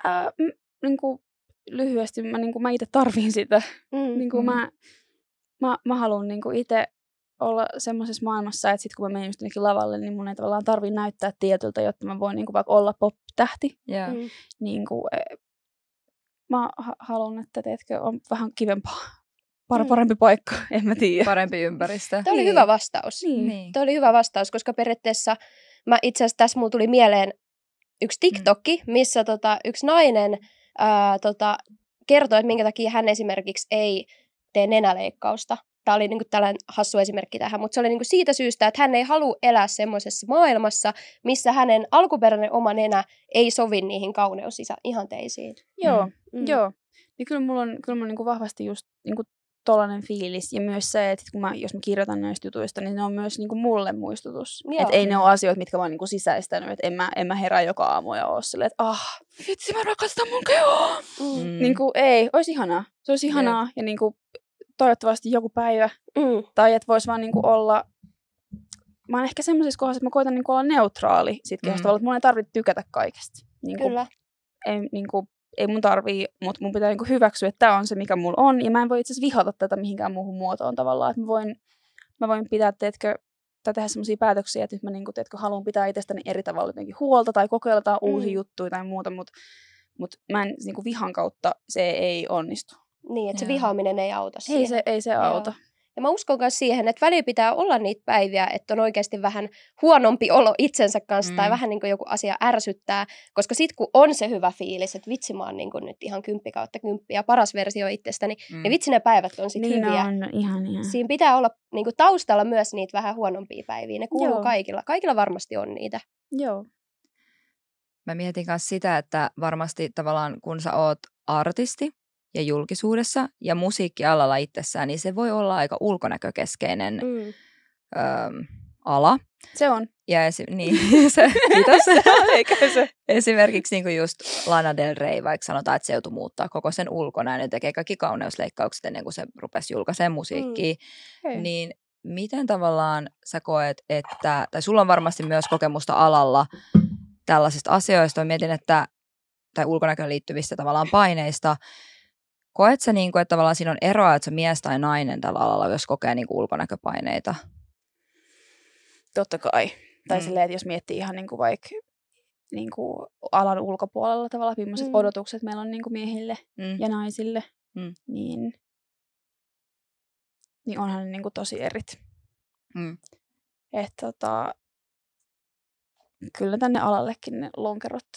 Ää, m- niinku, lyhyesti, mä, niinku, mä itse tarviin sitä. Mm. Niinku, Mm. mä, mä, mä haluan niinku, itse olla semmoisessa maailmassa, että sit kun mä menen just lavalle, niin mun ei tavallaan tarvi näyttää tietyltä, jotta mä voin niinku, vaikka olla pop-tähti. Joo. Mm. Niinku, e, mä ha- haluan, että teetkö, on vähän kivempaa, par- Mm. parempi paikka, en mä tiedä. Parempi ympäristö. Tämä oli Niin. hyvä vastaus. Niin. Tämä oli hyvä vastaus, koska periaatteessa Mä itse asiassa tässä mulla tuli mieleen yksi TikTokki, missä tota, yksi nainen ää, tota, kertoi, että minkä takia hän esimerkiksi ei tee nenäleikkausta. Tämä oli niinku tällainen hassu esimerkki tähän, mutta se oli niinku siitä syystä, että hän ei halua elää semmoisessa maailmassa, missä hänen alkuperäinen oma nenä ei sovi niihin kauneusihanteisiin. Joo, Mm. mm. joo. Niin kyllä mulla on, kyllä mulla on niinku vahvasti just niinku tollainen fiilis. Ja myös se, että kun mä, jos mä kirjoitan näistä jutuista, niin ne on myös niinku mulle muistutus. Joo. Että ei ne ole asioita, mitkä mä oon niinku sisäistänyt. Että en mä, en mä herää joka aamu ja oo silleen, että ah, vitsi mä rakastan mun kehoa. Mm. Mm. Niin kuin, ei, olisi ihanaa. Se olisi ihanaa. Ja niin kuin, toivottavasti joku päivä. Mm. Tai että voisi vaan niin kuin olla... Mä oon ehkä semmoisessa kohdassa, että mä koitan niin kuin olla neutraali sit Mm. kehosta. Että mun ei tarvitse tykätä kaikesta. Niin kuin, Kyllä. ei, niin kuin, ei mun tarvii, mutta mun pitää niin kuin hyväksyä, että tämä on se, mikä mulla on. Ja mä en voi itse asiassa vihata tätä mihinkään muuhun muotoon tavallaan. Että mä voin, mä voin pitää, teetkö, tai tehdä semmoisia päätöksiä, että nyt mä niin kuin, teetkö, haluan pitää itsestäni eri tavalla jotenkin huolta tai kokeilla jotain Mm. uusia juttuja tai muuta, mutta mut mä en, niin kuin vihan kautta se ei onnistu. Niin, että se Joo. vihaaminen ei auta Ei siihen. se, ei se auta. Ja mä uskon myös siihen, että välillä pitää olla niitä päiviä, että on oikeasti vähän huonompi olo itsensä kanssa mm. tai vähän niin kuin joku asia ärsyttää, koska sit kun on se hyvä fiilis, että vitsi mä oon niin kuin nyt ihan kymppi kautta kymppi ja paras versio itsestäni, mm. niin vitsi ne päivät on sitten niin hyviä. on, ihan ihan. Siinä pitää olla niin kuin taustalla myös niitä vähän huonompia päiviä. Ne kuuluu Joo. kaikilla. Kaikilla varmasti on niitä. Joo. Mä mietin myös sitä, että varmasti tavallaan kun sä oot artisti ja julkisuudessa ja musiikkialalla itsessään, niin se voi olla aika ulkonäkökeskeinen Mm. öm, ala. Se on. Ja esi- niin, se, kiitos. Eikä se. Esimerkiksi niin kuin just Lana Del Rey, vaikka sanotaan, että se joutui muuttaa koko sen ulkonäön ja tekee kaikki kauneusleikkaukset ennen kuin se rupesi julkaisemaan musiikkia. Hei. Niin miten tavallaan sä koet, että, tai sulla on varmasti myös kokemusta alalla tällaisista asioista, mietin, että, tai ulkonäköön liittyvistä tavallaan paineista, koet sä niin kuin, että tavallaan siinä on eroa, että sä mies tai nainen tällä alalla, jos kokee niin kuin ulkonäköpaineita? Totta kai. Tai Mm. silleen, että jos miettii ihan niin kuin vaikka niin kuin alan ulkopuolella tavallaan, millaiset Mm. odotukset meillä on niin kuin miehille Mm. ja naisille, Mm. niin, niin onhan ne niin kuin tosi erit. Mm. Että tota, kyllä tänne alallekin ne lonkerot,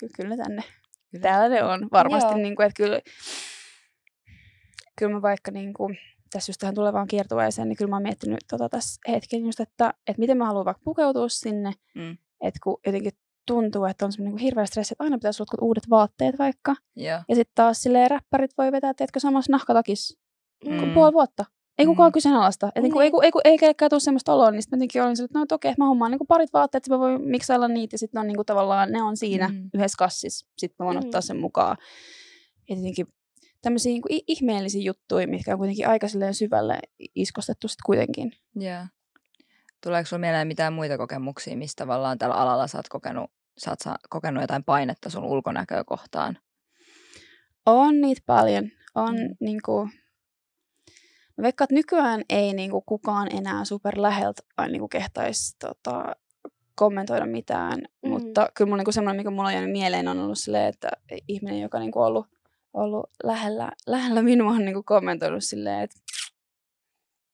kyllä, kyllä ne tänne, Kyllä. täällä ne on. Varmasti, Joo. niin kuin, että kyllä, kyllä mä vaikka niin kuin, tässä just tähän tulevaan kiertueeseen, niin kyllä mä oon miettinyt tota tässä hetken just, että, että miten mä haluan vaikka pukeutua sinne, Mm. että kun jotenkin tuntuu, että on semmoinen niin hirveä stressi, että aina pitäisi olla uudet vaatteet vaikka. Joo. Ja sitten taas silleen räppärit voi vetää, teetkö, samassa nahkatakissa mm. puoli vuotta. Ei kukaan Mm. mm. kyseenalaista. Et niinku, ei, ku- ei, ku- ei kellekään tule semmoista oloa, niin sitten mä jotenkin olin sille, että no okei, mä hommaan niinku parit vaatteet, että mä voin miksailla niitä, ja sitten on niinku tavallaan, ne on siinä Mm. mm. yhdessä kassissa. Sitten mä voin Mm. ottaa sen mukaan. Ja tietenkin tämmöisiä niinku ihmeellisiä juttuja, mitkä on kuitenkin aika syvälle iskostettu sitten kuitenkin. Joo. Tuleeko sinulla mieleen mitään muita kokemuksia, mistä tavallaan tällä alalla sä oot kokenut, sä oot kokenut jotain painetta sun ulkonäköä kohtaan? On niitä paljon. On Mm. mm. niinku... Mä veikkaan, että nykyään ei niinku kukaan enää super läheltä niinku kehtaisi tota, kommentoida mitään. Mm. Mutta kyllä mulla niinku semmoinen, mikä mulla on jäänyt mieleen, on ollut silleen, että ihminen, joka niinku ollut, ollut lähellä, lähellä minua, on niinku kommentoinut silleen, että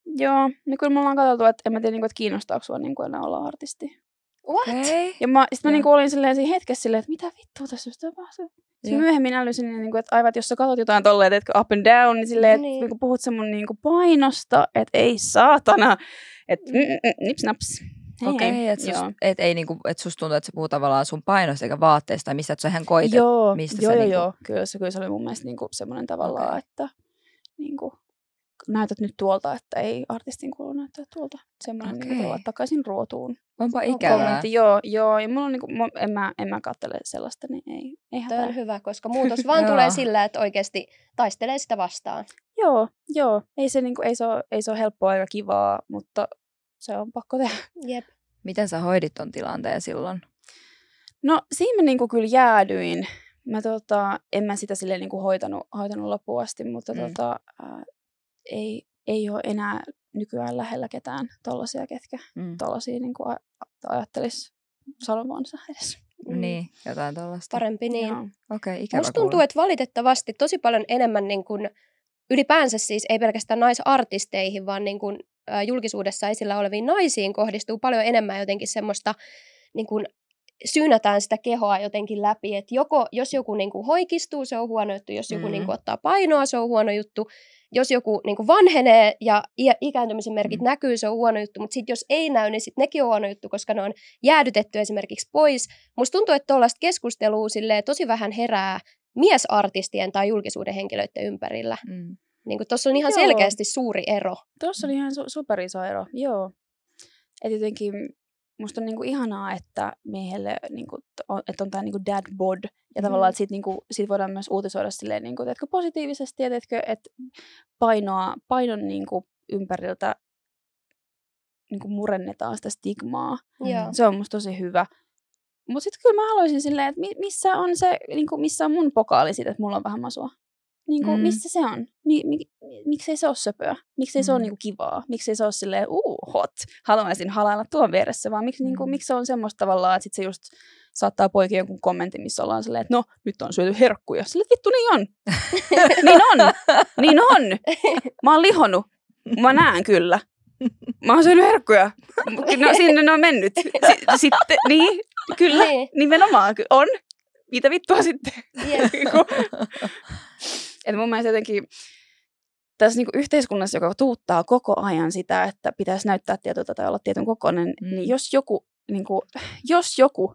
joo, niin kyllä mulla on katsottu, että en mä tiedä, niinku, että kiinnostaako sua niinku enää olla artisti. What? Okei. Ja mä, sit mä Joo. niinku olin silleen siinä hetkessä silleen, että mitä vittua tässä just tapahtuu. Sitten Joo. myöhemmin älysin, niin kuin, että aivan, että jos sä katsot jotain tolleen, että up and down, niin silleen, että Niin. niin. puhut sen mun niin kuin painosta, että ei saatana, että mm, mm, mm, nips naps. Okei, hei. että et ei niinku, et susta tuntuu, että se puhuu tavallaan sun painosta eikä vaatteista tai mistä, sä ihan koitet. joo, mistä joo, se joo, niinku- joo. Kyllä, se, kyllä se oli mun mielestä niin kuin semmoinen tavallaan, Okei. että niin kuin, näytät nyt tuolta, että ei artistin kuulu näyttää tuolta. Semmoinen niin kuin, tavallaan takaisin ruotuun. Onpa ikävää. Kommentti, joo, joo. Ja mulla on niin kuin, en, mä, en mä kattele sellaista, niin ei, ei hätää. on hyvä, koska muutos vaan tulee sillä, että oikeasti taistelee sitä vastaan. Joo, joo. Ei se, niin kuin, ei, se ole, ei se ole helppoa eikä kivaa, mutta se on pakko tehdä. Jep. Miten sä hoidit ton tilanteen silloin? No siinä mä niinku kyllä jäädyin. Mä tota, en mä sitä silleen niinku hoitanut, hoitanut loppuun asti, mutta Mm. tota, ei, ei ole enää nykyään lähellä ketään tollasia, ketkä Mm. tollasia niinku a- ajattelis sanovansa edes. Mm. Niin, jotain tuollaista. Parempi niin. Joo. Okei, okay, ikävä Musta tuntuu, kuulla. että valitettavasti tosi paljon enemmän niin kuin, ylipäänsä siis ei pelkästään naisartisteihin, vaan niin kuin julkisuudessa esillä oleviin naisiin kohdistuu paljon enemmän jotenkin semmoista niin kuin, syynätään sitä kehoa jotenkin läpi, että joko, jos joku niin kuin hoikistuu, se on huono juttu, jos joku Mm. niin kuin ottaa painoa, se on huono juttu, jos joku niin kuin vanhenee ja ikääntymisen merkit Mm. näkyy, se on huono juttu, mutta sitten jos ei näy, niin sitten nekin on huono juttu, koska ne on jäädytetty esimerkiksi pois. Musta tuntuu, että tuollaista keskustelua silleen tosi vähän herää miesartistien tai julkisuuden henkilöiden ympärillä. Mm. Niin tuossa on ihan Joo. selkeästi suuri ero. Tuossa oli ihan su- superiso ero, joo. Et jotenkin musta on niinku ihanaa, että miehelle niinku, on, että on tämä niinku dad bod. Ja Mhm. tavallaan, että siitä, niinku, siitä voidaan myös uutisoida silleen, niinku, teetkö, positiivisesti, ja teetkö, että painoa, painon niinku, ympäriltä niinku, murennetaan sitä stigmaa. Mm. Se on musta tosi hyvä. Mutta sitten kyllä mä haluaisin silleen, että mi- missä on se, niinku, missä on mun pokaali siitä, että mulla on vähän masua. Niinku, Mm. mm. Missä se on? Mi- mi- mi- miksei se ole söpöä? Miksei se ole Mm. niinku kivaa? Miksei se ole silleen, uu, hot, haluaisin halailla tuon vieressä, vaan miksi, niinku, Mm. miksi se on semmoista tavallaan, että sit se just saattaa poikia jonkun kommentin, missä ollaan silleen, että no, nyt on syöty herkkuja. Silleen, vittu, niin on. niin on. Niin on. Mä oon lihonut. Mä näen kyllä. Mä oon syönyt herkkuja. No sinne ne on mennyt. Si- sitten, niin, kyllä. Niin, Nimenomaan, on. Mitä vittua sitten? jep. Et mun mielestä jotenkin tässä niinku yhteiskunnassa, joka tuuttaa koko ajan sitä, että pitäisi näyttää tietyltä tai olla tietyn kokoinen, Mm. mm. niin jos joku, niinku, jos joku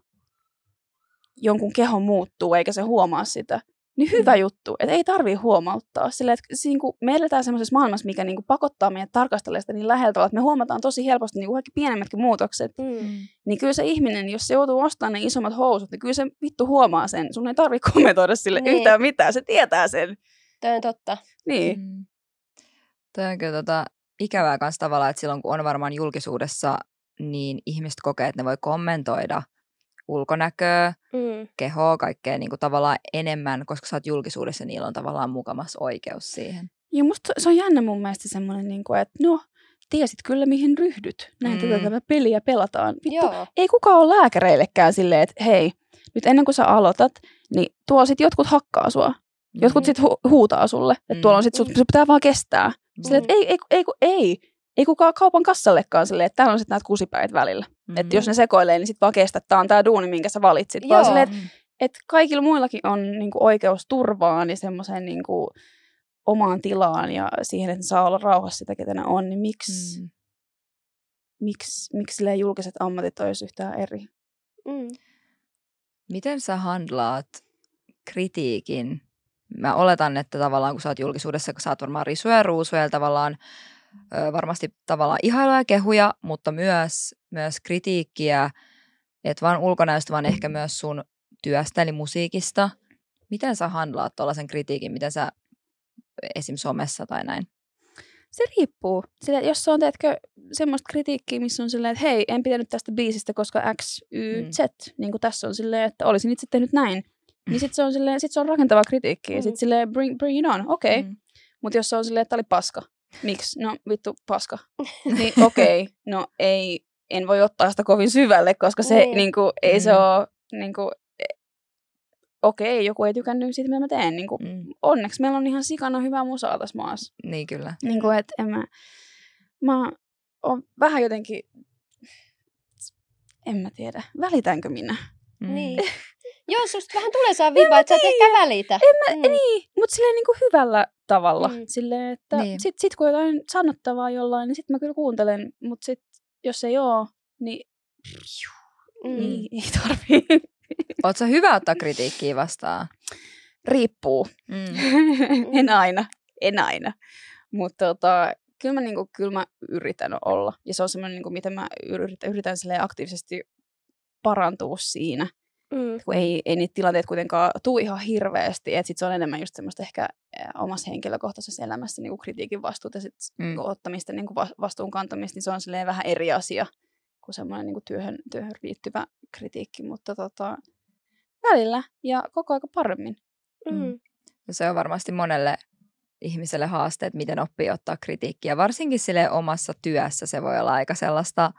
jonkun keho muuttuu eikä se huomaa sitä, niin hyvä Mm. juttu. Että ei tarvii huomauttaa. Sillä, että se, niinku, me eletään semmoisessa maailmassa, mikä niinku, pakottaa meidät tarkastelemaan sitä niin läheltä, että me huomataan tosi helposti niinku, kaikki pienemmätkin muutokset. Mm. Niin kyllä se ihminen, jos se joutuu ostamaan ne isommat housut, niin kyllä se vittu huomaa sen. Sun ei tarvi kommentoida sille Niin. niin. yhtään mitään, se tietää sen. Toi on totta. Niin. Mm. Toi on kyllä tota, ikävää kanssa tavallaan, että silloin kun on varmaan julkisuudessa, niin ihmiset kokee, että ne voi kommentoida ulkonäköä, Mm. kehoa, kaikkea niin kuin tavallaan enemmän, koska sä oot julkisuudessa, niin niillä on tavallaan mukamas oikeus siihen. Ja musta se on jännä mun mielestä semmoinen, niin kuin, että no, tiesit kyllä mihin ryhdyt. Näin Mm. tätä peliä pelataan. Vittu, Joo. ei kukaan ole lääkäreillekään silleen, että hei, nyt ennen kuin sä aloitat, niin tuolla sit jotkut hakkaa sua. Jotkut Mm. sit hu- huutaa sulle, että Mm. tuolla on sit, sut, pitää vaan kestää. Silleen, että ei, ei, ei, ei, ei, ei kukaan kaupan kassallekaan silleen, että täällä on sit näitä kusipäitä välillä. Mm. Että jos ne sekoilee, niin sit vaan kestä, että tää on tää duuni, minkä sä valitsit. Joo. Vaan silleen, että Mm. et kaikilla muillakin on niinku oikeus turvaan ja semmoiseen niinku omaan tilaan ja siihen, että saa olla rauhassa sitä, ketä ne on, niin miksi, Mm. mm. miksi, miksi julkiset ammatit olisi yhtään eri? Mm. Miten sä handlaat kritiikin? Mä oletan, että tavallaan kun sä oot julkisuudessa, kun saat varmaan risuja ja ruusuja ja tavallaan ö, varmasti tavallaan ihailua ja kehuja, mutta myös, myös kritiikkiä, et vaan ulkonäöstä, vaan ehkä myös sun työstä eli musiikista. Miten sä handlaat tuollaisen kritiikin? Miten sä esim. somessa tai näin? Se riippuu. Sillä, jos se on, teetkö, semmoista kritiikkiä, missä on silleen, että hei, en pitänyt tästä biisistä, koska X, Y, Mm. Z, niin kuin tässä on silleen, että olisin itse tehnyt näin. Niin sit se on, silleen, sit se on rakentavaa kritiikkiä. Ja Mm. sit silleen, bring, bring it on, okei. Okay. Mm. Mutta jos se on silleen, että oli paska. Miksi? No vittu, paska. niin okei, okay. no ei, en voi ottaa sitä kovin syvälle, koska se Niin. niinku, ei se Mm. ole, niinku, e- okei, okay, joku ei tykännyt siitä, mitä mä teen. Niinku, Mm. onneksi meillä on ihan sikana hyvää musaa tässä maassa. Niin kyllä. Niin kuin, että en mä, mä oon vähän jotenkin, en mä tiedä, välitänkö minä? Mm. Niin. Joo, susta vähän tulee saa viba, että sä et ehkä välitä. En mä, mm. Niin, mutta silleen niin kuin hyvällä tavalla. Mm. Mm. Silleen, että Niin. sit, sit kun jotain sanottavaa jollain, niin sit mä kyllä kuuntelen, mutta sit jos ei oo, niin Mm. ei, ei tarvii. Oot sä hyvä ottaa kritiikkiä vastaan? Riippuu. Mm. en aina, en aina. Mutta tota, kyllä mä, niinku, kyllä mä yritän olla. Ja se on semmoinen, niinku, miten mä yritän, yritän aktiivisesti parantua siinä. Mm. kun ei, ei niitä tilanteita kuitenkaan tule ihan hirveästi, että sit se on enemmän just semmoista ehkä eh, omassa henkilökohtaisessa elämässä niin kuin kritiikin vastuuta ja sit Mm. mm. ottamista, niin kuin va- vastuun kantamista, niin se on silleen vähän eri asia kuin semmoinen niin kuin työhön, työhön liittyvä kritiikki, mutta tota, välillä ja koko aika paremmin. Mm. Ja Se on varmasti monelle ihmiselle haaste, että miten oppii ottaa kritiikkiä. Varsinkin sille omassa työssä se voi olla aika sellaista,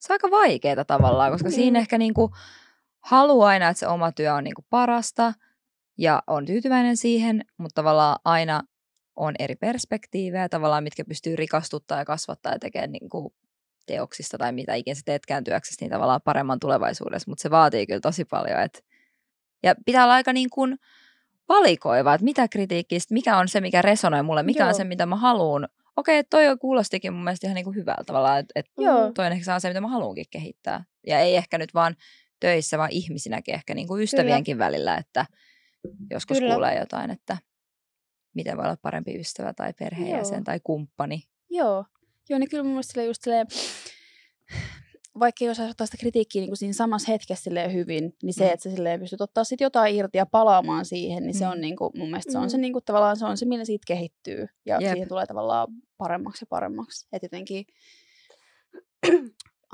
se on aika vaikeaa tavallaan, koska Mm. siinä ehkä niinku haluaa aina, että se oma työ on niinku parasta ja on tyytyväinen siihen, mutta tavallaan aina on eri perspektiivejä tavallaan, mitkä pystyy rikastuttaa ja kasvattaa ja tekemään niin kuin teoksista tai mitä ikinä sä teetkään työksessä, niin tavallaan paremman tulevaisuudessa, mutta se vaatii kyllä tosi paljon. Et... Ja pitää olla aika niin kuin valikoiva, että mitä kritiikistä, mikä on se, mikä resonoi mulle, mikä Joo. on se, mitä mä haluan. Okei, toi kuulostikin mun mielestä ihan niin kuin hyvältä tavallaan, että et toi on ehkä se, mitä mä haluankin kehittää. Ja ei ehkä nyt vaan töissä, vaan ihmisinäkin ehkä niin kuin ystävienkin Kyllä. välillä, että joskus Kyllä. kuulee jotain, että miten voi olla parempi ystävä tai perheenjäsen Joo. tai kumppani. Joo, Joo niin kyllä mun mielestä just silleen, vaikka jos ottaa sitä kritiikkiä niin kuin siinä samassa hetkessä hyvin, niin se, mm. että sä silleen pystyt ottaa sit jotain irti ja palaamaan siihen, niin mm. se on niin kuin, mun mielestä se on se mm. niin kuin, tavallaan se on se, millä siitä kehittyy. Ja yep. siihen tulee tavallaan paremmaksi ja paremmaksi. Että jotenkin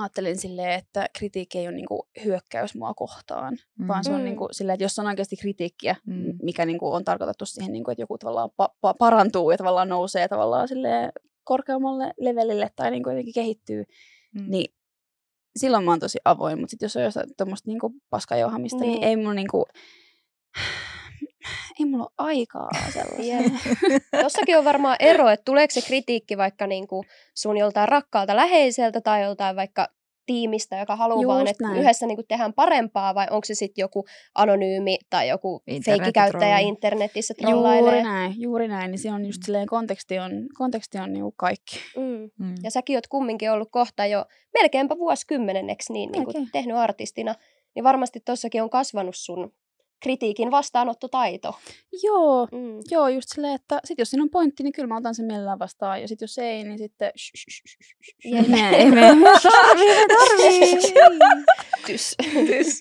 ajattelin silleen, että kritiikki ei ole niinku hyökkäys mua kohtaan, mm. vaan se on niinku silleen, että jos on oikeasti kritiikkiä, mm. mikä niinku on tarkoitettu siihen, niinku, että joku tavallaan pa- pa- parantuu ja tavallaan nousee tavallaan silleen korkeammalle levelille tai niinku jotenkin kehittyy, mm. niin silloin mä oon tosi avoin, mutta sitten jos on jostain tuommoista niinku paskajauhamista, niin. niin ei mun niinku, ei mulla ole aikaa sellaiseen. Tossakin on varmaan ero, että tuleeko se kritiikki vaikka niinku sun joltain rakkaalta läheiseltä tai joltain vaikka tiimistä, joka haluaa vaan, että näin. yhdessä niin kuin tehdään parempaa, vai onko se sitten joku anonyymi tai joku feikkikäyttäjä internetissä trollailee? Juuri näin, juuri näin. Niin se on just silleen, konteksti on, konteksti on niin kuin kaikki. Mm. Mm. Ja säkin oot kumminkin ollut kohta jo melkeinpä vuosikymmeneksi niin, niin kuin tehnyt artistina, niin varmasti tossakin on kasvanut sun kritiikin vastaanottotaito. Joo, mm. joo just silleen, että sit jos siinä on pointti, niin kyllä mä otan sen mielellään vastaan. Ja sit jos ei, niin sitten... Ei mene, ei mene. Tarvii, me tarvii. Tys. Tys.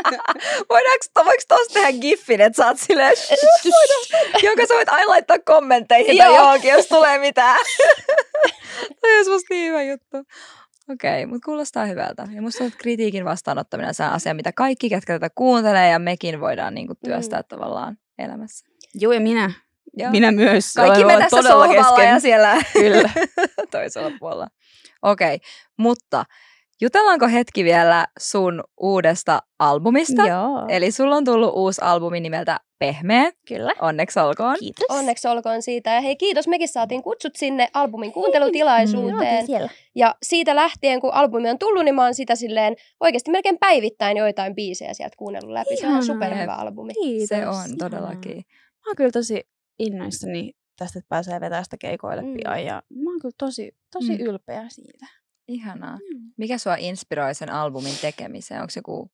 Voidaanko, voiko tossa tehdä giffin, että sä oot silleen... Jonka sä voit aina laittaa kommentteihin tai johonkin, jos tulee mitään. Toi olisi musta niin hyvä juttu. Okei, mutta kuulostaa hyvältä. Ja musta on kritiikin vastaanottaminen on asia, mitä kaikki, ketkä tätä kuuntelee ja mekin voidaan niinku työstää mm. tavallaan elämässä. Joo, ja minä. Joo. Minä myös. Kaikki me tässä sohvalla kesken. ja siellä Kyllä. toisella puolella. Okei, mutta Jutellaanko hetki vielä sun uudesta albumista? Joo. Eli sulla on tullut uusi albumi nimeltä Pehmeä. Kyllä. Onneksi olkoon. Kiitos. Onneksi olkoon siitä. Ja hei kiitos, mekin saatiin kutsut sinne albumin kuuntelutilaisuuteen. Mm, ja siitä lähtien, kun albumi on tullut, niin mä oon sitä silleen oikeasti melkein päivittäin joitain biisejä sieltä kuunnellut läpi. Se on superhyvä albumi. Kiitos. Se on todellakin. Mä oon kyllä tosi innoissani tästä, että pääsee vetämään sitä keikoille mm. pian. Ja mä oon kyllä tosi, tosi mm. ylpeä siitä. Ihanaa. Mm. Mikä sua inspiroi sen albumin tekemiseen? Onko se joku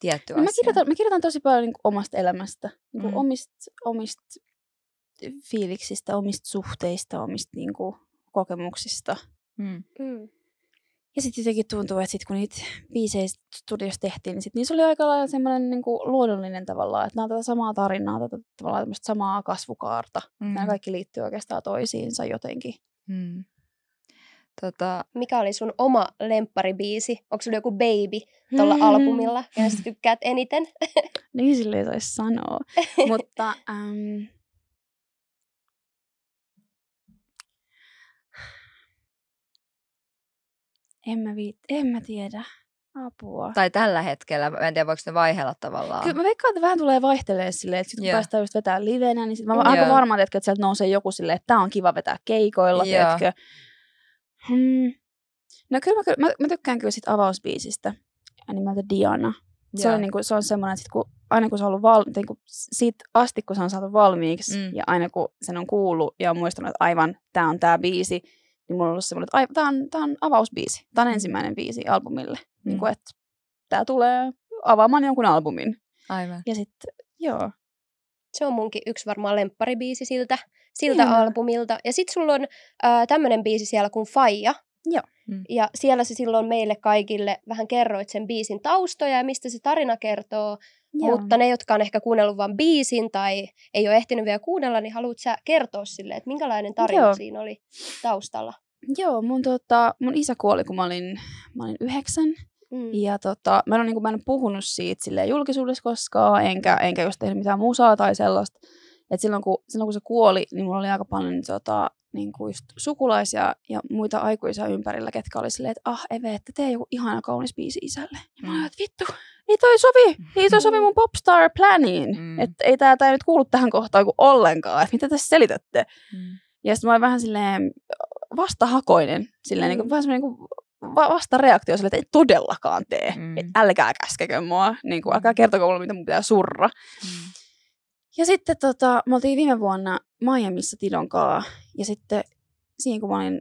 tietty no asia? Mä kirjoitan, mä kirjoitan tosi paljon niin omasta elämästä, niin mm. omista, omista fiiliksistä, omista suhteista, omista niin kuin, kokemuksista. Mm. Mm. Ja sitten jotenkin tuntuu, että sit kun niitä biisejä studiossa tehtiin, niin sit niissä oli aika lailla semmoinen niin kuin luonnollinen tavallaan, että nämä on tätä samaa tarinaa, tätä tavallaan samaa kasvukaarta. Mm. Nämä kaikki liittyy oikeastaan toisiinsa jotenkin. Mm. Tota... Mikä oli sun oma lempparibiisi? Onko sulla joku baby tuolla mm-hmm. albumilla, sä tykkäät eniten? niin sille ei saisi sanoa. Mutta um... en, mä viit... en mä tiedä. Apua. Tai tällä hetkellä, en tiedä voiko ne vaihella tavallaan. Kyllä mä veikkaan, että vähän tulee vaihtelee silleen, että sit kun yeah. päästään just vetää livenä, niin sit mä oon yeah. aika varma, että sieltä nousee joku silleen, että tää on kiva vetää keikoilla, yeah. tiedätkö? Hmm. No kyllä mä, mä, mä tykkään kyllä sit avausbiisistä nimeltä Diana. Se on, niinku, se on semmoinen, että sit kun, aina kun se on ollut val, niinku, siitä asti, kun se on saatu valmiiksi mm. ja aina kun sen on kuullut ja on muistanut, että aivan tämä on tämä biisi, niin mulla on ollut semmoinen, että tämä on, tää on avausbiisi. Tämä on mm. ensimmäinen biisi albumille. Mm. Niinku, että tämä tulee avaamaan jonkun albumin. Aivan. Ja sitten, joo. Se on munkin yksi varmaan lempparibiisi siltä, siltä mm. albumilta. Ja sitten sulla on äh, tämmöinen biisi siellä kuin Faija. Joo. Mm. Ja siellä se silloin meille kaikille vähän kerroit sen biisin taustoja ja mistä se tarina kertoo. Joo. Mutta ne, jotka on ehkä kuunnellut vain biisin tai ei ole ehtinyt vielä kuunnella, niin haluatko sä kertoa sille, että minkälainen tarina Joo. siinä oli taustalla? Joo, mun, tota, mun isä kuoli, kun mä olin, mä olin yhdeksän. Mm. Ja tota, mä, en, niin kuin, mä en puhunut siitä julkisuudessa koskaan, enkä, enkä just tehnyt mitään musaa tai sellaista. Et silloin, kun, silloin kun se kuoli, niin mulla oli aika paljon tota, niin kuin just sukulaisia ja muita aikuisia ympärillä, ketkä oli silleen, että ah Eve, että tee joku ihana kaunis biisi isälle. Ja mä olin, että vittu, ei toi sovi, ei toi sovi mun popstar planiin. Mm. Että ei tää, tää nyt kuulu tähän kohtaan kuin ollenkaan, että mitä tässä selitätte. Mm. Ja sitten mä olin vähän silleen vastahakoinen, silleen Mm. niin kuin, vähän semmoinen niin va- vastareaktio silleen, että ei todellakaan tee. Mm. Mm. Älkää käskekö mua, niin kuin, älkää kertoko mulle, mitä mun pitää surra. Mm. Ja sitten tota, me oltiin viime vuonna Miamiissa Tidonkaa, ja sitten siinä kun mä olin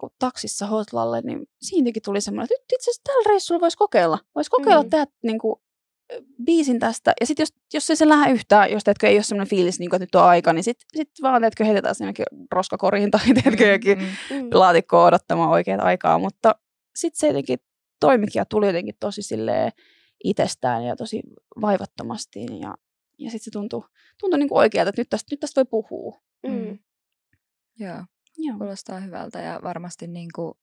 kun taksissa Hotlalle, niin siitäkin tuli semmoinen, että nyt itse asiassa tällä reissulla voisi kokeilla. Voisi kokeilla Mm. mm. tehdä niin kuin, biisin tästä. Ja sitten jos, jos ei se lähde yhtään, jos teetkö ei ole semmoinen fiilis, niin kuin, että nyt on aika, niin sitten sit vaan teetkö heitetään sinne roskakoriin tai teetkö jokin Mm. Mm. laatikkoon odottamaan oikeat aikaa. Mutta sitten se jotenkin toimikin ja tuli jotenkin tosi silleen itsestään ja tosi vaivattomasti. Ja, ja sitten se tuntui, tuntui niin kuin oikealta, että nyt tästä, nyt tästä voi puhua. Mm. Joo. Joo. Kuulostaa hyvältä ja varmasti niin kuin,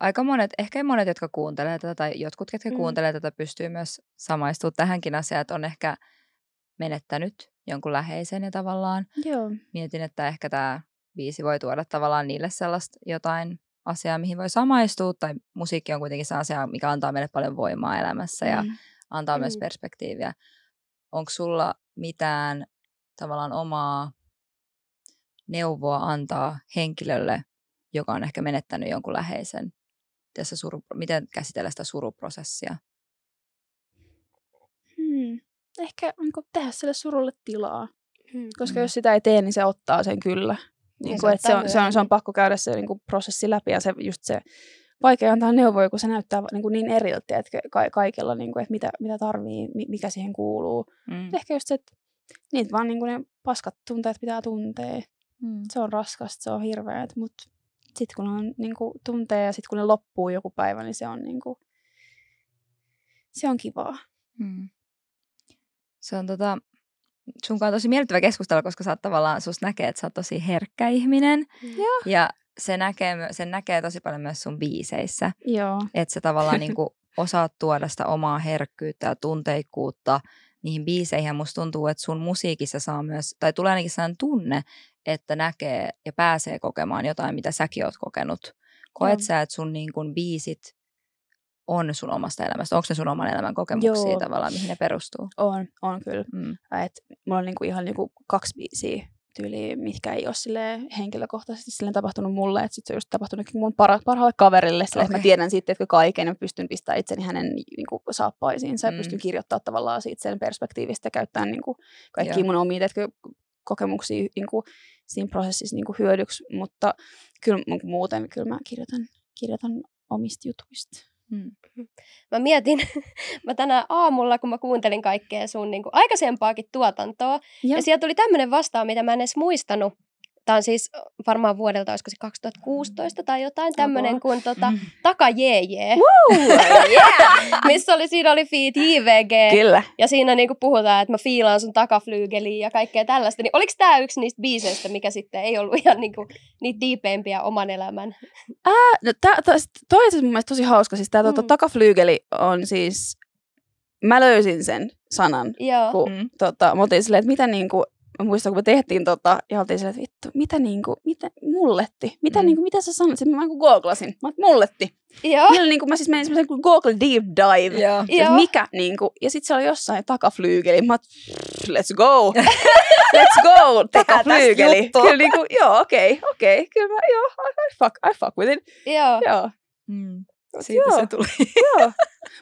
aika monet, ehkä monet, jotka kuuntelee tätä tai jotkut, ketkä Mm. mm. kuuntelee tätä, pystyy myös samaistumaan tähänkin asiaan, että on ehkä menettänyt jonkun läheisen ja tavallaan Joo. mietin, että ehkä tämä biisi voi tuoda tavallaan niille sellaista jotain asiaa, mihin voi samaistua, tai musiikki on kuitenkin se asia, mikä antaa meille paljon voimaa elämässä ja Mm. antaa myös Mm. perspektiiviä. Onko sulla mitään tavallaan omaa neuvoa antaa henkilölle, joka on ehkä menettänyt jonkun läheisen? Tässä suru, miten käsitellä sitä suruprosessia? Hmm. Ehkä niin kuin, tehdä sille surulle tilaa. Mm. Koska Mm. jos sitä ei tee, niin se ottaa sen kyllä. Niin se kuin, että se, ottaa on, se, on, se on pakko käydä se niin kuin, prosessi läpi ja se, just se vaikea antaa neuvoja, kun se näyttää niin, kuin niin eriltä, että ka- kaikella, niin kuin, että mitä, mitä tarvii, mi- mikä siihen kuuluu. Mm. Ehkä just se, että niitä vaan niin kuin ne paskat tunteet pitää tuntea. Mm. Se on raskasta, se on hirveät, mutta sitten kun on niin kuin, tuntee ja sitten kun ne loppuu joku päivä, niin se on, niin kuin, se on kivaa. Mm. Se on tota, sunkaan on tosi miellyttävä keskustella, koska sä oot tavallaan, susta näkee, että sä oot tosi herkkä ihminen. Joo. Ja se näkee, sen näkee tosi paljon myös sun biiseissä. Joo. Että sä tavallaan niinku osaat tuoda sitä omaa herkkyyttä ja tunteikkuutta niihin biiseihin. Ja musta tuntuu, että sun musiikissa saa myös, tai tulee ainakin sellainen tunne, että näkee ja pääsee kokemaan jotain, mitä säkin oot kokenut. Koet Joo. sä, että sun niin kun biisit on sun omasta elämästä? Onko ne sun oman elämän kokemuksia Joo. tavallaan, mihin ne perustuu? On, on kyllä. Mm. Et mulla on niinku ihan niinku kaksi biisiä tyyliä, mitkä ei ole silleen henkilökohtaisesti silleen tapahtunut mulle, että sit se on just tapahtunut mun para, parhaalle kaverille, sillä okay. mä Okei. tiedän sitten, että kaiken ja pystyn pistämään itseni hänen niinku, saappaisiinsa ja Mm. pystyn kirjoittamaan tavallaan siitä sen perspektiivistä ja käyttää niinku, kaikki Joo. mun omia teetkö, kokemuksia niinku, siinä prosessissa niinku, hyödyksi, mutta kyllä muuten kyllä mä kirjoitan, kirjoitan omista jutuista. Mm. Mä mietin, mä tänä aamulla, kun mä kuuntelin kaikkea sun niin kuin, aikaisempaakin tuotantoa, ja, ja sieltä tuli tämmöinen vastaan, mitä mä en edes muistanut. Tämä on siis varmaan vuodelta, olisiko se 2016 tai jotain, tämmöinen kuin tota, Mm. Taka Jeje. yeah! Missä oli, siinä oli feat JVG. Kyllä. Ja siinä niinku puhutaan, että mä fiilaan sun takaflyygeliä ja kaikkea tällaista. Niin oliko tämä yksi niistä biiseistä, mikä sitten ei ollut ihan niinku, niitä diipeimpiä oman elämän? No, tää, tää, toi on asiassa mun mielestä tosi hauska. Siis tää mm. tota, Mm. takaflyygeli on siis... Mä löysin sen sanan, Joo. kun Mm. tota, mä oltiin silleen, että mitä niinku... Mä muistan, kun me tehtiin tota, ja oltiin silleen, että vittu, mitä niinku, mitä, mulletti, mitä Mm. niinku, mitä sä sanoit? Sitten mä niinku googlasin, mä mulletti. Joo. Niillä niinku, mä siis menin semmoisen kuin Google Deep Dive. Joo. Joo. mikä niinku, ja sitten se oli jossain takaflyygeli. Mä let's go. let's go, takaflyygeli. Kyllä niinku, joo, okei, okay, okei. Okay. Kyllä mä, joo, I, I, fuck, I fuck with it. Joo. Joo. Mm. Mut Siitä joo. se tuli. Joo.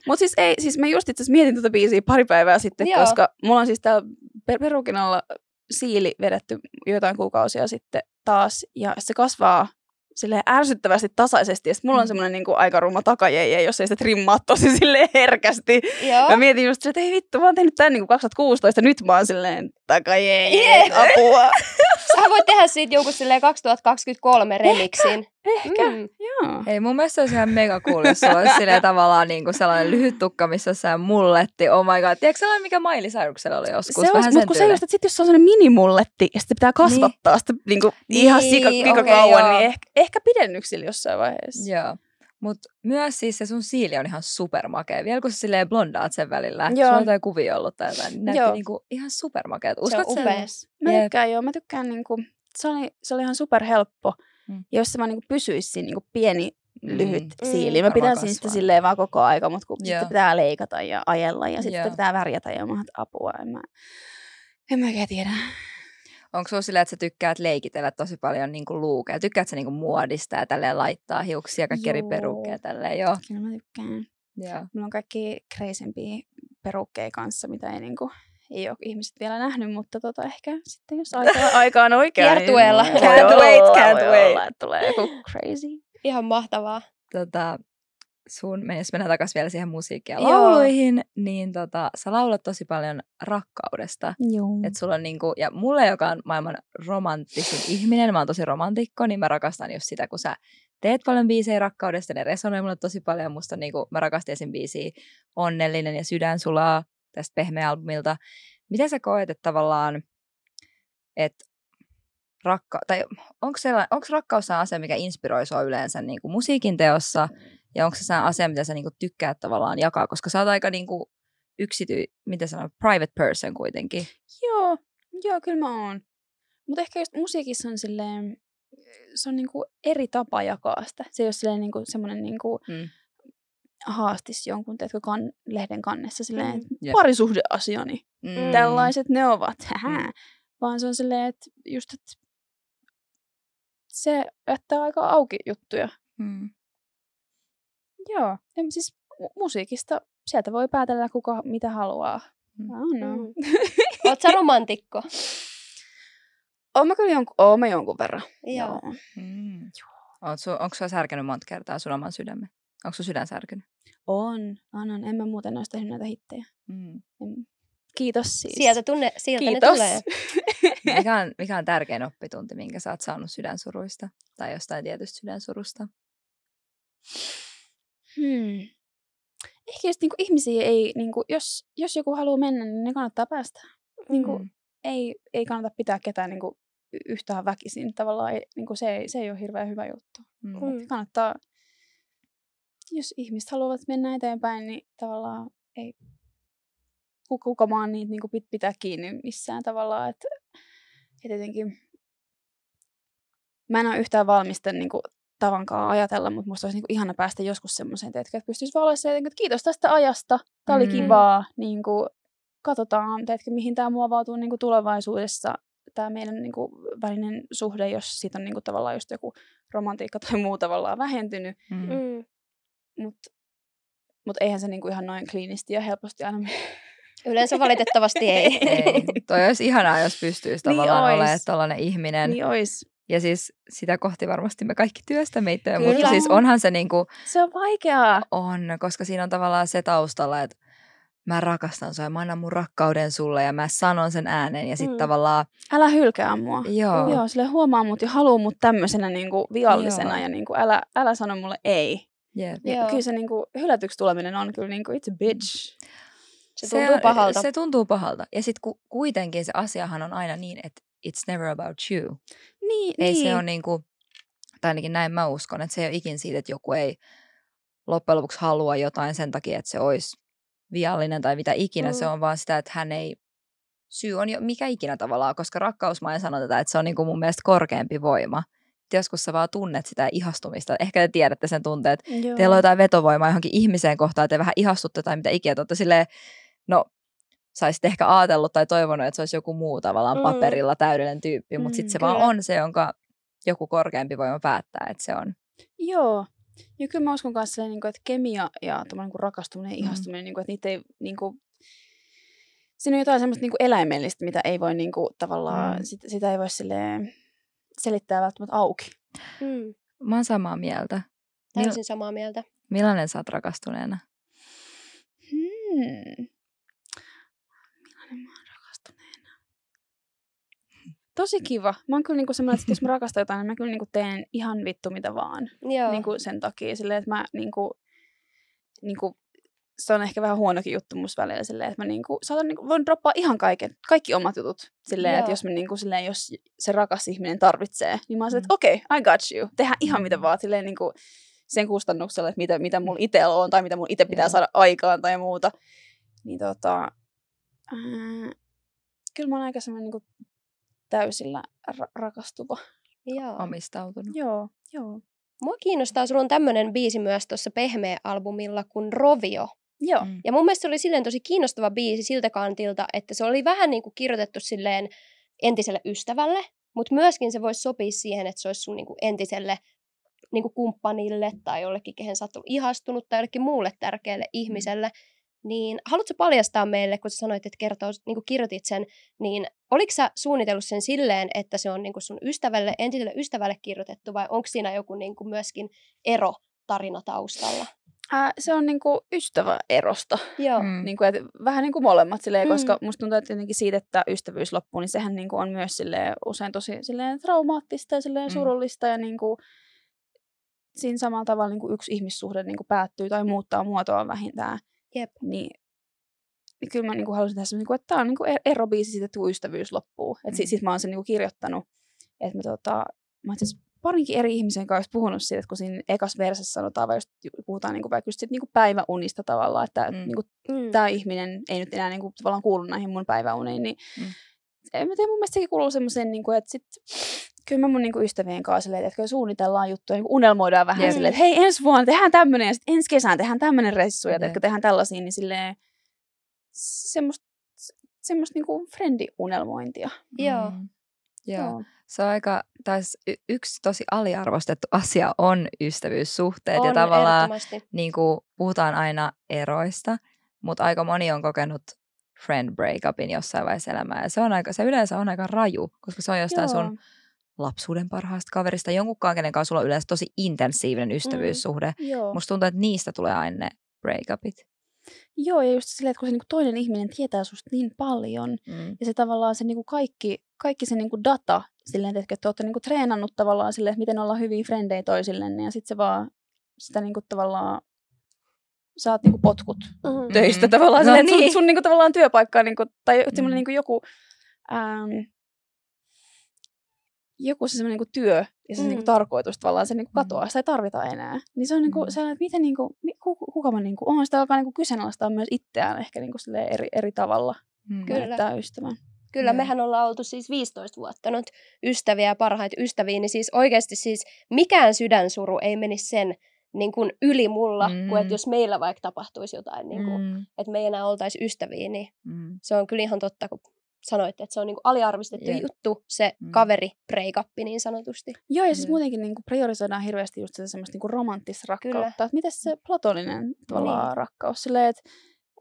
Mutta siis, ei, siis mä just itse mietin tuota biisiä pari päivää sitten, Joo. koska mulla on siis täällä per- perukin alla siili vedetty joitain kuukausia sitten taas, ja se kasvaa silleen ärsyttävästi tasaisesti, ja sit mulla on Mm. semmoinen niinku aika ruma takajeje, jos ei sitä trimmaa tosi silleen herkästi. Joo. Mä mietin just, että ei vittu, mä oon tehnyt tän niinku 2016, nyt mä oon silleen takajeje, Jee. apua. Sä voit tehdä siitä silleen 2023 remixin. Ehkä, Mm. joo. Hei, mun mielestä se olisi ihan mega cool, jos sulla olisi silleen tavallaan niin kuin sellainen lyhyt tukka, missä on sellainen mulletti. Oh my god. Tiedätkö sellainen, mikä Miley oli joskus? Se olisi, mutta kun se just, että sit jos se on sellainen minimulletti ja sitten pitää kasvattaa niin. sitä niinku ihan Niin, sika, sika okei, kauan, joo. niin ehkä, ehkä pidennyksillä jossain vaiheessa. Joo. Mutta myös siis se sun siili on ihan supermakea. Vielä kun sä silleen blondaat sen välillä. Joo. Sulla on jotain kuvia ollut tai jotain. Niin näytti niinku ihan supermakeat. Se on Uskot sä- upea. Mä tykkään joo, mä tykkään niinku, se oli, se oli ihan superhelppo. Mm. Jos se vaan niinku pysyisi siinä niinku pieni lyhyt Mm. siili. Mä pidän sitä silleen vaan koko aika, mutta kun Joo. sitten pitää leikata ja ajella ja sitten Joo. pitää värjätä ja mä apua, en mä, en mä oikein tiedä. Onko sulla silleen, että sä tykkäät leikitellä tosi paljon niin kuin luukeja? Tykkäät sä niin kuin muodista ja tälleen laittaa hiuksia, kaikki eri Joo. perukkeja tälleen? Joo. Kyllä mä tykkään. Joo. Mulla on kaikki kreisempia perukkeja kanssa, mitä ei, niinku, ei ole ihmiset vielä nähnyt, mutta tota, ehkä sitten jos aika, aika on oikea, Kiertueella. niin Can't olla- wait, can't olla, wait. että tulee joku crazy. Ihan mahtavaa. Tota, sun, men- jos mennään takaisin vielä siihen musiikkiin ja Joo. lauluihin, niin tota, sä laulat tosi paljon rakkaudesta. Joo. Et sulla on niinku, ja mulle, joka on maailman romanttisin ihminen, mä oon tosi romantikko, niin mä rakastan just sitä, kun sä teet paljon biisejä rakkaudesta, ne resonoi mulle tosi paljon. Musta niinku, mä rakastin esim. biisiä Onnellinen ja Sydän sulaa tästä Pehmeä-albumilta. Miten sä koet, että tavallaan, että rakka- tai onko, onko rakkaus sellainen asia, mikä inspiroi sua yleensä niin kuin musiikin teossa, ja onko se sellainen asia, mitä sä niin kuin tykkäät tavallaan jakaa, koska sä oot aika niin kuin yksity, miten sanoa, private person kuitenkin. Joo, joo, kyllä mä oon. Mutta ehkä just musiikissa on silleen, se on niinku eri tapa jakaa sitä. Se ei ole silleen niinku semmoinen niinku Mm. haastis jonkun, teetkö, kan, lehden kannessa silleen, Mm. että Jep. parisuhdeasiani, Mm. tällaiset ne ovat, hähä. Mm. Vaan se on silleen, että just, että se jättää aika auki juttuja. Mm. Joo, ja siis mu- musiikista, sieltä voi päätellä kuka mitä haluaa. Mm. Don't know. Mm. Oot sä romantikko? Oon mä kyllä jonkun, oon mä jonkun verran. Joo. Mm. Oot su, onko sua särkenyt monta kertaa sun oman sydämen? Onko sun sydän särkynyt? On, on, on. En mä muuten olisi tehnyt näitä hittejä. Mm. En. Kiitos siis. Sieltä, tunne, sieltä ne Kiitos. tulee. Mikä, on, mikä on tärkein oppitunti, minkä sä oot saanut sydänsuruista? Tai jostain tietystä sydänsurusta? Hmm. Ehkä just niinku ihmisiä ei, niinku, jos, jos joku haluaa mennä, niin ne kannattaa päästä. Niinku, Mm. ei, ei kannata pitää ketään niinku, yhtään väkisin. Tavallaan ei, niinku, se, ei, se ei ole hirveän hyvä juttu. Mm. Mm. Kannattaa, jos ihmiset haluavat mennä eteenpäin, niin tavallaan ei ku- kuka maan niitä niinku pit- pitää kiinni missään tavallaan. Että et jotenkin, mä en ole yhtään valmista niinku, tavankaan ajatella, mutta musta olisi niinku ihana päästä joskus semmoiseen, että pystyisi vaan olemaan se, että kiitos tästä ajasta, tää oli Mm. kivaa, niinku, katsotaan, teetkö, mihin tämä muovautuu niinku tulevaisuudessa, tämä meidän niinku, välinen suhde, jos siitä on niinku, tavallaan just joku romantiikka tai muu tavallaan vähentynyt, Mm. Mm. mutta mut eihän se niinku ihan noin kliinisti ja helposti aina. Yleensä valitettavasti ei. Ei. Toi olisi ihanaa, jos pystyisi Niin tavallaan ois. olemaan tollainen ihminen. niin ois. Ja siis sitä kohti varmasti me kaikki työstämme itseä, Kyllä. mutta siis onhan se niinku, Se on vaikeaa. on, koska siinä on tavallaan se taustalla, että mä rakastan sua ja mä annan mun rakkauden sulle ja mä sanon sen äänen ja sitten Mm. tavallaan, Älä hylkää mua. joo, Joo, sille huomaa mut ja haluu mut tämmöisenä niinku viallisena Joo. ja niinku, älä, älä sano mulle ei. jep. Ja Joo. kyllä se niinku, hylätyksi tuleminen on kyllä niinku, it's a bitch. Se tuntuu pahalta. Se tuntuu pahalta. Ja sitten ku, kuitenkin se asiahan on aina niin, että it's never about you. Niin, Ei niin. se ole niinku, tai ainakin näin mä uskon, että se ei ole ikin siitä, että joku ei loppujen lopuksi halua jotain sen takia, että se olisi viallinen tai mitä ikinä. Mm. Se on vaan sitä, että hän ei, syy on jo mikä ikinä tavallaan, koska rakkaus, mä en sano tätä, että se on niinku mun mielestä korkeampi voima. Et joskus sä vaan tunnet sitä ihastumista. Ehkä te tiedätte sen tunteet, Joo. teillä on jotain vetovoimaa johonkin ihmiseen kohtaan, te vähän ihastutte tai mitä ikinä, te silleen, no saisit ehkä ajatellut tai toivonut, että se olisi joku muu tavallaan Mm. paperilla täydellinen tyyppi, mutta Mm, sitten se vaan kyllä. on se, jonka joku korkeampi voima päättää, että se on. Joo. Ja kyllä mä uskon kanssa, niinku, että kemia ja niinku rakastuminen ja Mm. ihastuminen, niinku, että niitä ei, niinku, siinä on jotain semmoista niinku eläimellistä, mitä ei voi niinku, tavallaan, Mm. sit, sitä ei voi silleen selittää välttämättä auki. Mm. Mä oon samaa mieltä. Mil- Täysin samaa mieltä. millainen sä oot rakastuneena? Hmm. Millainen mä oon rakastuneena? Tosi kiva. Mä oon kyllä niinku semmoinen, että jos mä rakastan jotain, niin mä kyllä niinku teen ihan vittu mitä vaan. Joo. Niinku sen takia. Silleen, että mä niinku, niinku, se on ehkä vähän huonokin juttu musta välillä silleen, että mä niinku, saatan niinku, voin droppaa ihan kaiken, kaikki omat jutut. Silleen, että Joo. jos, mä niinku, silleen, jos se rakas ihminen tarvitsee, niin mä oon silleen, Mm. että okei, okay, I got you. Tehdään ihan mitä Mm. vaan. Silleen, niinku, sen kustannuksella, että mitä, mitä mulla itsellä on tai mitä mun itse pitää Joo. saada aikaan tai muuta. Niin tota, ää, kyllä mä oon aika semmoinen niinku täysillä ra- rakastuva. Joo. Omistautunut. Joo, joo. Mua kiinnostaa, sulla on tämmöinen biisi myös tuossa Pehmeä-albumilla kuin Rovio. Joo. Mm. Ja mun mielestä se oli silleen tosi kiinnostava biisi siltä kantilta, että se oli vähän niin kuin kirjoitettu silleen entiselle ystävälle, mutta myöskin se voisi sopia siihen, että se olisi sun niin kuin entiselle niin kuin kumppanille tai jollekin, kehen sä ihastunut tai jollekin muulle tärkeälle ihmiselle. Niin haluatko paljastaa meille, kun sä sanoit, että kertoo, niin kuin kirjoitit sen, niin oliko sä suunnitellut sen silleen, että se on niin kuin sun ystävälle, entiselle ystävälle kirjoitettu vai onko siinä joku niin kuin myöskin ero tarina taustalla? Ää, se on niinku ystäväerosta. Joo. Mm. Niinku, et vähän niinku molemmat, silleen, Mm. koska musta tuntuu, että jotenkin siitä, että ystävyys loppuu, niin sehän niinku on myös silleen, usein tosi silleen, traumaattista ja silleen, Mm. surullista. Ja niinku, siinä samalla tavalla niinku, yksi ihmissuhde niinku, päättyy tai muuttaa muotoa vähintään. Jep. Niin, niin kyllä mä niinku, haluaisin tehdä semmoinen, niinku, että tämä on niinku, e- erobiisi siitä, että kun ystävyys loppuu. Et Mm. mm. sit, sit mä oon sen niinku, kirjoittanut. Että mä, tota, mä itse parinkin eri ihmisen kanssa puhunut siitä, että kun siinä ekas versessä sanotaan, vai just puhutaan niinku, vaikka just sit, niinku, päiväunista tavallaan, että Mm. niinku, Mm. tämä ihminen ei nyt enää niinku, tavallaan kuulu näihin mun päiväuniin, niin mm. en mä tiedä, mun mielestä sekin kuuluu semmoiseen, niinku, että sit, kyllä mä mun niinku, ystävien kanssa silleen, että kun suunnitellaan juttuja, niinku, unelmoidaan vähän Jep. silleen, että hei ensi vuonna tehdään tämmöinen ja sitten ensi kesään tehdään tämmöinen reissu ja Jep. tehdään, tehdään tällaisia, niin silleen semmoista semmoista niinku friendiunelmointia. Joo. Mm. Joo. Se on aika, taas y- yksi tosi aliarvostettu asia on ystävyyssuhteet ja On tavallaan ehdottomasti. niin kuin puhutaan aina eroista, mutta aika moni on kokenut friend breakupin jossain vaiheessa elämää. Ja se, on aika, se yleensä on aika raju, koska se on jostain Joo. sun lapsuuden parhaasta kaverista, jonkunkaan, kenen kanssa sulla on yleensä tosi intensiivinen ystävyyssuhde. Joo. Musta tuntuu, että niistä tulee aina ne breakupit. Joo, ja just silleen, että kun se niinku toinen ihminen tietää susta niin paljon, Mm. ja se tavallaan se niinku kaikki, kaikki se niinku data, silleen, että te olette niinku treenannut tavallaan silleen, että miten olla hyviä frendejä toisillenne, ja sitten se vaan sitä niinku tavallaan saat niinku potkut Mm. töistä Mm. tavallaan. No silleen, että sun, niin. sun niinku tavallaan työpaikka on niinku, tai Mm. niinku joku, ähm, joku se semmoinen niinku työ ja se Mm. niinku tarkoitus tavallaan se niinku Mm. katoaa, sitä ei tarvita enää. Niin se on niinku Mm. sellainen, että miten niinku, mi- kuka, kuka mä niinku oon, sitä alkaa niinku kyseenalaistaa myös itseään ehkä niinku silleen eri, eri tavalla. Mm. Kyllä. Ystävän. Kyllä, Joo. mehän ollaan oltu siis 15 vuotta nyt ystäviä ja parhaita ystäviä, niin siis oikeasti siis mikään sydänsuru ei menisi sen niin kuin yli mulla, mm. kuin Mm. että jos meillä vaikka tapahtuisi jotain, niin kuin, Mm. että me ei enää oltaisi ystäviä, niin Mm. se on kyllä ihan totta, kun sanoitte, että se on niin kuin aliarvistettu Jep. juttu, se Mm. kaveri breakuppi niin sanotusti. Joo, ja siis Joo. muutenkin niinku priorisoidaan hirveästi just sitä semmoista niinku romanttista rakkautta. Että miten se platoninen tavallaan Niin. rakkaus? Silleen, että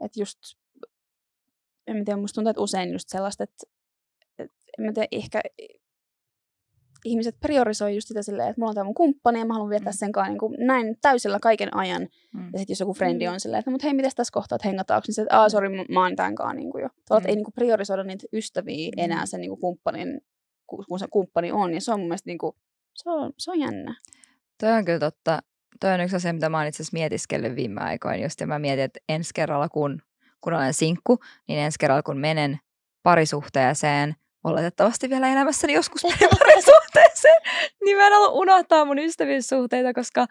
et just, en mä tiedä, musta tuntuu, että usein just sellaista, että et, en mä tiedä, ehkä ihmiset priorisoi just sitä silleen, että mulla on tämä mun kumppani ja mä haluan viettää Mm. sen kanssa niin kuin näin täysillä kaiken ajan. Mm. Ja sitten jos joku frendi Mm. on silleen, että mut hei, mitäs tässä kohtaa, että hengataanko, niin se, että aah, sori, mä- oon tämän kanssa niin kuin jo. Että Mm. ei niin kuin priorisoida niitä ystäviä Mm. enää sen niin kuin kumppanin, ku- kun se kumppani on. Ja se on mun mielestä niin kuin, se on, se on jännä. Toi on kyllä totta. Toi on yksi asia, mitä mä oon itse asiassa mietiskellyt viime aikoina. Just, ja mä mietin, että ensi kerralla, kun, kun olen sinkku, niin ensi kerralla, kun menen parisuhteeseen, oletettavasti vielä elämässäni joskus parisuhteeseen, niin mä en halua unohtaa mun ystävyyssuhteita, koska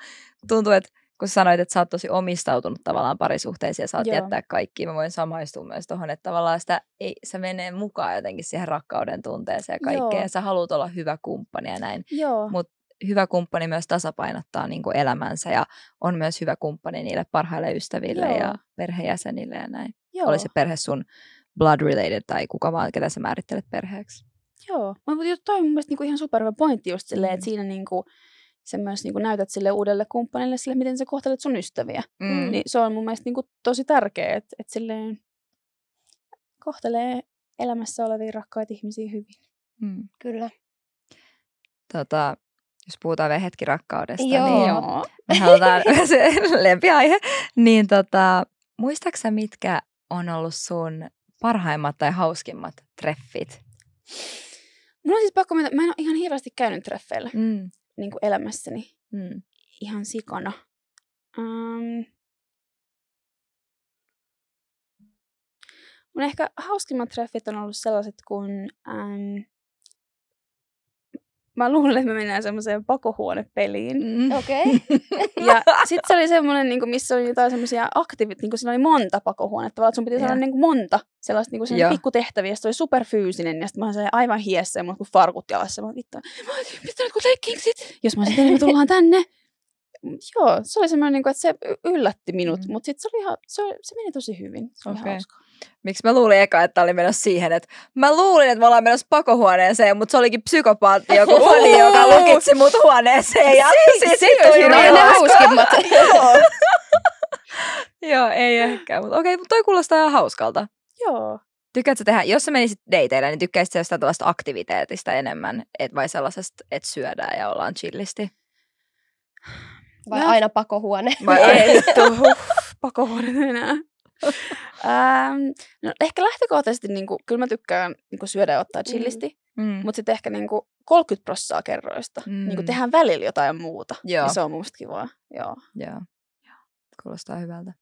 tuntuu, että kun sanoit, että sä oot tosi omistautunut tavallaan parisuhteisiin ja saat Joo. jättää kaikki, mä voin samaistua myös tuohon, että tavallaan sitä ei, se menee mukaan jotenkin siihen rakkauden tunteeseen ja kaikkeen, Joo. ja sä haluat olla hyvä kumppani ja näin Joo. Mut hyvä kumppani myös tasapainottaa niin kuin elämänsä ja on myös hyvä kumppani niille parhaille ystäville Joo. ja perheenjäsenille ja näin. Joo. Oli se perhe sun blood related tai kuka vaan, ketä sä määrittelet perheeksi. Joo. Mutta toi on mun mielestä niinku ihan superhyvä pointti just silleen, Mm. että siinä niinku, sä myös niinku näytät sille uudelle kumppanille sille, miten sä kohtelet sun ystäviä. Mm. Niin se on mun mielestä niinku tosi tärkeää, että et silleen kohtelee elämässä olevia rakkaita ihmisiä hyvin. Mm. Kyllä. Tota, jos puhutaan vielä hetki rakkaudesta, Joo. niin Joo. me halutaan se lempiaihe. Niin tota, muistaaksä mitkä on ollut sun parhaimmat tai hauskimmat treffit? Mulla on siis pakko myöntää, mä en ole ihan hirveästi käynyt treffeillä Mm. niin kuin elämässäni Mm. ihan sikana. Um, mun ehkä hauskimmat treffit on ollut sellaiset, kun um, mä luulen, että me mennään semmoiseen pakohuonepeliin. Mm. Okei. Ja sitten se oli semmoinen, niin missä oli jotain semmoisia aktiivit, niin siinä oli monta pakohuonetta. Että sun piti saada Joo. niin kuin monta sellaista niin kuin Joo. pikkutehtäviä. Ja se oli superfyysinen. Ja sitten mä olin sellainen aivan hiessä ja mulla kuin farkut jalassa. Mä olin, vittu, mä olin, pitää nyt kun leikkinksit. Jos mä olisin me tullaan tänne. joo, se oli semmoinen, niinku, että se yllätti minut, Mm. mm. mutta sitten se oli ihan, se, oli- se meni tosi hyvin. Se oli Okei. okay. hauska. Miksi mä luulin eka, että oli menossa siihen, että mä luulin, että me ollaan menossa pakohuoneeseen, mutta se olikin psykopaatti, joku fani, joka lukitsi mut huoneeseen. Ja siis se tuli oli Ne hauskimmat. Joo. Ei ehkä. Mutta okei, mutta toi kuulostaa ihan hauskalta. Joo. Tykkäätkö tehdä, jos sä menisit dateille, niin tykkäisit sä jostain tällaista aktiviteetista enemmän, et vai sellaisesta, että syödään ja ollaan chillisti? Vai No. aina pakohuone? Vai huh, pakohuone enää. ähm, no, ehkä lähtökohtaisesti, niin kuin, kyllä mä tykkään niin kuin syödä ja ottaa chillisti, Mm. mm. mutta sitten ehkä niin kuin 30 prossaa kerroista. Mm. Mm. Niin kuin tehdään välillä jotain muuta. Joo. Niin se on mun mielestä kivaa. Joo. Joo. Kuulostaa hyvältä.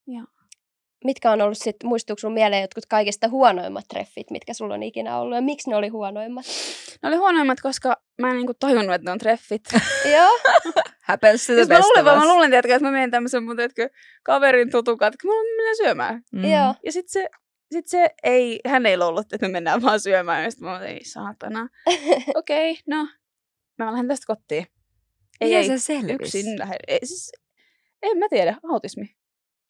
Mitkä on ollut sit, muistuuko sun mieleen jotkut kaikista huonoimmat treffit, mitkä sulla on ikinä ollut ja miksi ne oli huonoimmat? Ne oli huonoimmat, koska mä en niin kuin tajunnut, että ne on treffit. Joo, Happens to the Siis mä luulen, vaan, mä luulen, tiedätkö, että mä menen tämmöisen mun tiedätkö, kaverin tutukat, kun mä menen syömään. Mm. joo. Ja sit se, sit se ei, hän ei ollut, että me mennään vaan syömään. Ja sit mä olin, ei saatana. Okei, okay, no. Mä lähden tästä kotiin. Ei, Miten ei, se selvisi? yksin lähden. Ei, siis, en mä tiedä, autismi.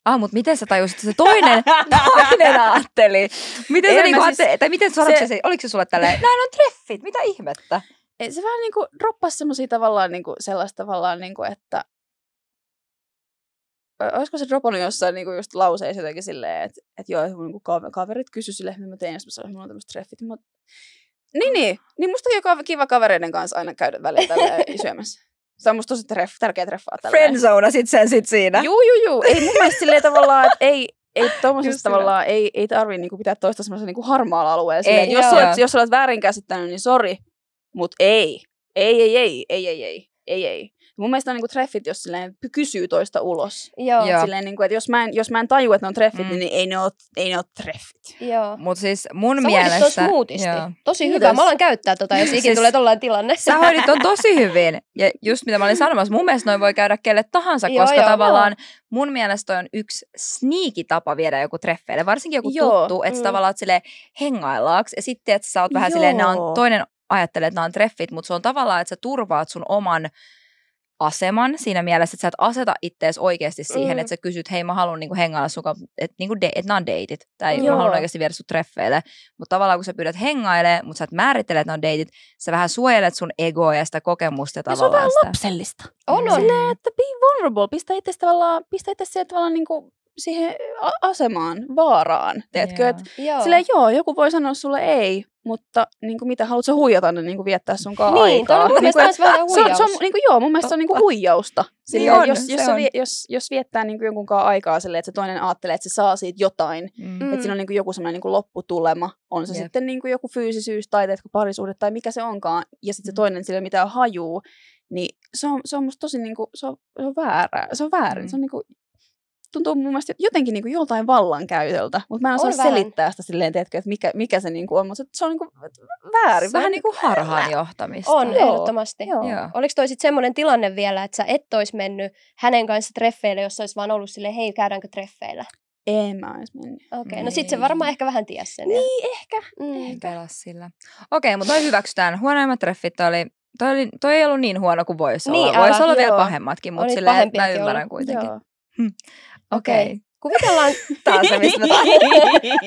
Ah, mutta miten sä tajusit, että se toinen, toinen ajatteli? Miten En sä niinku siis- siis, tai miten se- se, oliko se sulle tälleen, näin on treffit, mitä ihmettä? Ei, se vähän niinku droppasi semmosia tavallaan niinku sellaista tavallaan niinku, että olisiko se dropannut jossain niinku just lauseissa jotenkin silleen, että et joo, että mun niinku kaver- kaverit kysy silleen, mitä mä teen, ja sit mä sanoin, että mulla on tämmöiset treffit. Mä... Niin, niin. Niin musta on joka kiva kavereiden kanssa aina käydä välillä tälleen syömässä. Se on musta tosi treff, tärkeä treffaa tälleen. Friendzone sit sen sit siinä. Juu, juu, juu. Ei mun mielestä silleen tavallaan, että ei, ei sillä. tavallaan, ei, ei tarvii niinku pitää toista semmoisella niinku harmaalla alueella. Silleen, Ei, jos, olet, jos olet väärinkäsittänyt, niin sori, mutta ei. Ei, ei, ei, ei, ei, ei, ei, ei. Mun mielestä on niinku treffit, jos silleen kysyy toista ulos. Joo, Joo. Silleen, niinku, että jos mä, en, jos mä en tajua, että ne on treffit, Mm. niin ei ne ole, ei ne ole treffit. joo. Mutta siis mun Sä hoidit mielestä... smoothisti. Joo. Tosi Kiitos. hyvä. Mä alan käyttää tota, jos ikinä Siis- tulee tollainen tilanne. Sä hoidit on tosi hyvin. Ja just mitä mä olin sanomassa, mun mielestä noin voi käydä kelle tahansa, Joo, koska joo, tavallaan mun mielestä toi on yksi sneaky tapa viedä joku treffeille. Varsinkin joku Joo, tuttu, että mm. tavallaan oot silleen hengaillaaks. Ja sitten, että sä oot vähän silleen, nää on, Joo. toinen ajattelee, että nämä on treffit, mutta se on tavallaan, että sä turvaat sun oman aseman siinä mielessä, että sä et aseta ittees oikeasti siihen, Mm. että sä kysyt, hei mä haluan niinku hengailla sun kanssa, että niinku de- et nämä on deitit, tai Joo. mä haluan oikeasti viedä sun treffeille. Mutta tavallaan kun sä pyydät hengailee, mutta sä et määrittele, että ne on deitit, sä vähän suojelet sun egoa ja sitä kokemusta Ja se on tavallaan vähän sitä. lapsellista. On, on. Silleen, että be vulnerable, pistä itse tavallaan, pistä itse tavallaan niinku siihen asemaan, vaaraan. Tiedätkö, Joo. että Joo. Silleen joo, joku voi sanoa sulle ei, mutta niin kuin, mitä haluat sä huijata ne niin kuin viettää sunkaan Niin, aikaa? mun Niin taas vähän se on, se on, niin kuin, joo, mun mielestä se on niin kuin huijausta. Silleen, on, jos, jos, on. vie, jos, jos viettää niin kuin jonkunkaan aikaa silleen, että se toinen ajattelee, että se saa siitä jotain, Mm. Että siinä on niin kuin joku semmoinen niin kuin lopputulema, on se Jep. sitten niin kuin joku fyysisyys tai teetkö parisuhde tai mikä se onkaan, ja sitten se Mm. toinen sillä mitään hajuu, niin se on, se on musta tosi niin kuin, se on, se on väärä, se on väärin, Mm. se on niin kuin, tuntuu mun mielestä jotenkin niin kuin joltain vallankäytöltä, mutta mä en osaa On vähän. selittää sitä silleen, tiedätkö, että mikä, mikä se niin kuin on, mutta se on niin kuin väärin. Vähän niin kuin harhaan johtamista. On, Joo. ehdottomasti. Joo. Joo. Oliko toi sitten semmoinen tilanne vielä, että sä et ois mennyt hänen kanssa treffeille, jos olisi vaan ollut silleen, hei, käydäänkö treffeillä? En mä ois mennyt. Okei, okay. no Niin. sit se varmaan ehkä vähän ties sen. ja- Niin, ehkä. Mm. Pelas sillä. Okei, mutta toi hyväksytään. Huonoimmat treffit oli, toi, oli, toi ei ollut niin huono kuin voisi Niin, olla. Voisi olla vielä joo. pahemmatkin, mutta silleen, mä ymmärrän ollut. kuitenkin. Joo. Okei. Okei. Kuvitellaan, Taas se, mistä mä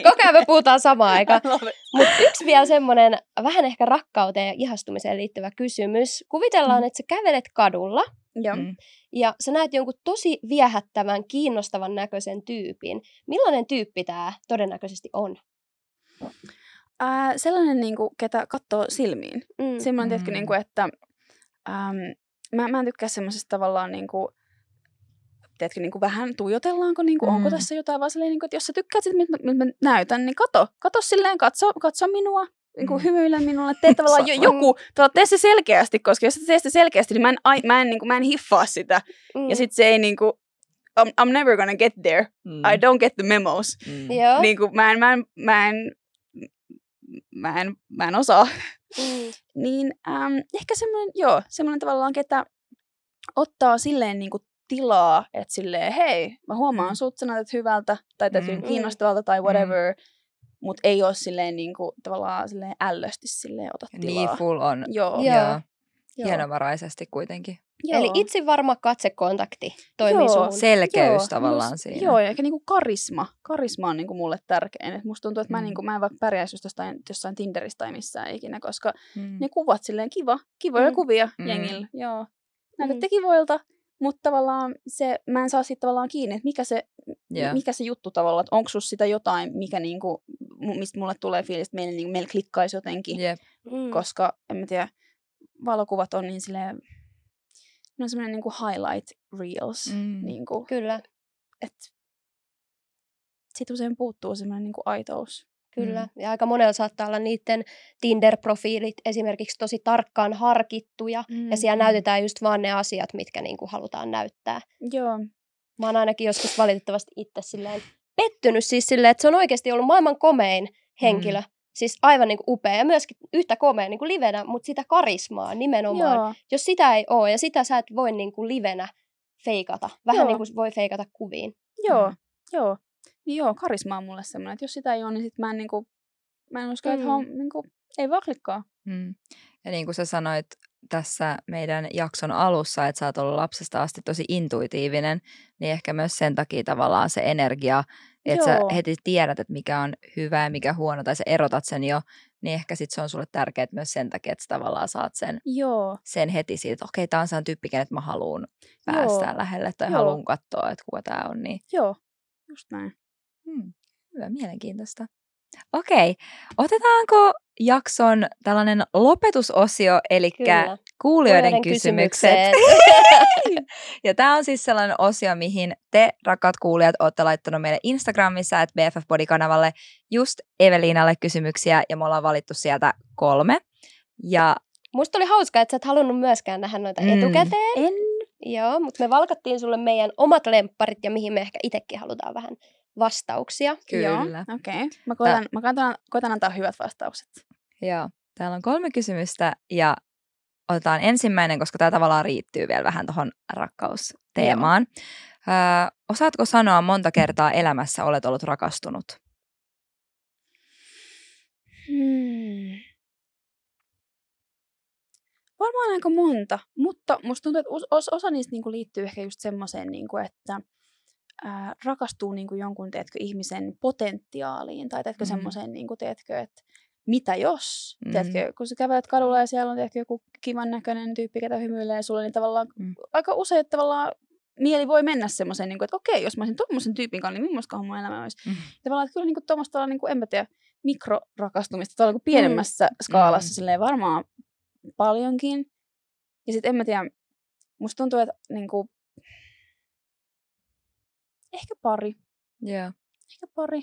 koko ajan me puhutaan samaan aikaan. Mutta yksi vielä semmoinen vähän ehkä rakkauteen ja ihastumiseen liittyvä kysymys. Kuvitellaan, Mm. että sä kävelet kadulla Joo. Mm. ja sä näet jonkun tosi viehättävän, kiinnostavan näköisen tyypin. Millainen tyyppi tämä todennäköisesti on? Ää, sellainen, niin kuin, ketä katsoo silmiin. Mm. Semmoinen, tiedätkö, Mm. niin kuin, että äm, mä, mä en tykkää semmoisesta tavallaan niin kuin, tiedätkö, niin kuin vähän tuijotellaanko, niin kuin, mm. onko tässä jotain, vaan silleen, niin kuin, että jos sä tykkäät siitä, mitä mä, mitä mä näytän, niin kato, kato silleen, katso, katso minua, niin kuin Mm. hymyile minulle, tee tavallaan jo, joku, tavallaan tee se selkeästi, koska jos sä teet sitä selkeästi, niin mä en, ai, mä en, niin kuin, mä en hiffaa sitä, Mm. ja sit se ei niin kuin, I'm, I'm never gonna get there, Mm. I don't get the memos, Mm. Joo. niin kuin, mä en, mä en, mä en, mä en, mä en osaa. Mm. Niin äm, ehkä semmoinen, joo, semmoinen tavallaan, ketä ottaa silleen niin kuin tilaa, että silleen, hei, mä huomaan Mm. sut, sä näytät hyvältä, tai täytyy Mm. mm. kiinnostavalta, tai whatever, mutta ei ole silleen niin kuin, tavallaan silleen ällösti silleen ota tilaa. Niin full on. Joo. Joo. Joo. Joo. Hienovaraisesti kuitenkin. Joo. Eli itse varma katsekontakti toimii Joo, suhun. Selkeys Joo, tavallaan must- siinä. Joo, ja ehkä niinku karisma. Karisma on niinku mulle tärkein. Et musta tuntuu, että mä, Mm. niinku, mä en vaikka pärjäisi just jostain, jossain Tinderissä tai missään ikinä, koska Mm. ne kuvat silleen kiva, kivoja Mm. kuvia Mm. jengillä. Joo. Näytätte Mm. kivoilta, mutta tavallaan se, mä en saa siitä tavallaan kiinni, että mikä se, Joo. mikä se juttu tavallaan, että onko sus sitä jotain, mikä niinku, mistä mulle tulee fiilis, että meillä, niinku, meillä klikkaisi jotenkin, Jep. Mm. koska en mä tiedä, valokuvat on niin silleen, ne on semmoinen niinku highlight reels, Mm. niinku, Kyllä, että sit usein puuttuu semmoinen niinku aitous. Kyllä. Mm. Ja aika monella saattaa olla niiden Tinder-profiilit esimerkiksi tosi tarkkaan harkittuja. Mm. Ja siellä näytetään just vaan ne asiat, mitkä niinku halutaan näyttää. Joo, Mä oon ainakin joskus valitettavasti itse silleen pettynyt siis silleen, että se on oikeasti ollut maailman komein henkilö. Mm. Siis aivan niin kuin upea ja myöskin yhtä komea niin kuin livenä, mutta sitä karismaa nimenomaan. joo, Jos sitä ei ole ja sitä sä et voi niin kuin livenä feikata. Vähän Joo. niin kuin voi feikata kuviin. joo, Mm. joo. Niin joo, karisma on mulle semmoinen, että jos sitä ei ole, niin sit mä en, niinku, mä en usko, että Mm. hom, niinku, ei vaan klikkaa. Mm. Ja niin kuin sä sanoit tässä meidän jakson alussa, että sä oot ollut lapsesta asti tosi intuitiivinen, niin ehkä myös sen takia tavallaan se energia, että sä Joo. heti tiedät, että mikä on hyvä ja mikä huono, tai sä erotat sen jo, niin ehkä sit se on sulle tärkeää myös sen takia, että sä tavallaan saat sen, Joo, sen heti siitä, että okei, tää on sellainen tyyppi, kenet mä haluan päästää Joo. lähelle, tai Joo. haluan katsoa, että kuka tää on, niin joo, just näin. Hyvä, mielenkiintoista. Okei, otetaanko jakson tällainen lopetusosio, eli Kyllä. kuulijoiden kysymykset. ja tämä on siis sellainen osio, mihin te, rakkaat kuulijat, olette laittanut meille Instagramissa, että BFF Body-kanavalle just Eveliinalle kysymyksiä, ja me ollaan valittu sieltä kolme. Ja Musta oli hauskaa, että sä et halunnut myöskään nähdä noita mm. etukäteen. En. Joo, mutta me valkattiin sulle meidän omat lempparit ja mihin me ehkä itsekin halutaan vähän vastauksia. kyllä. Okei. Okay. Mä, koitan, mä koitan, koitan antaa hyvät vastaukset. Joo, täällä on kolme kysymystä ja otetaan ensimmäinen, koska tämä tavallaan riittyy vielä vähän tuohon rakkausteemaan. Öö, osaatko sanoa monta kertaa elämässä olet ollut rakastunut? Hmm. Varmaan aika monta, mutta musta tuntuu, että os- os- osa niistä niinku liittyy ehkä just semmoiseen, niinku, että ää, rakastuu niinku jonkun teetkö, ihmisen potentiaaliin tai teetkö Mm. mm. semmoiseen, niinku, teetkö, että mitä jos, Mm. teetkö, kun sä kävelet kadulla ja siellä on teetkö, joku kivan näköinen tyyppi, ketä hymyilee sulle, niin tavallaan Mm. aika usein tavallaan mieli voi mennä semmoiseen, niin että okei, jos mä olisin tuommoisen tyypin kanssa, niin millaista mun elämä olisi. Mm. Tavallaan, että kyllä niin tuommoista, niin kuin, en mä tiedä, mikrorakastumista tuolla niin pienemmässä mm. skaalassa Mm. silleen varmaan paljonkin. Ja sitten en mä tiedä, musta tuntuu, että niin kuin, ehkä pari, Joo, ehkä pari,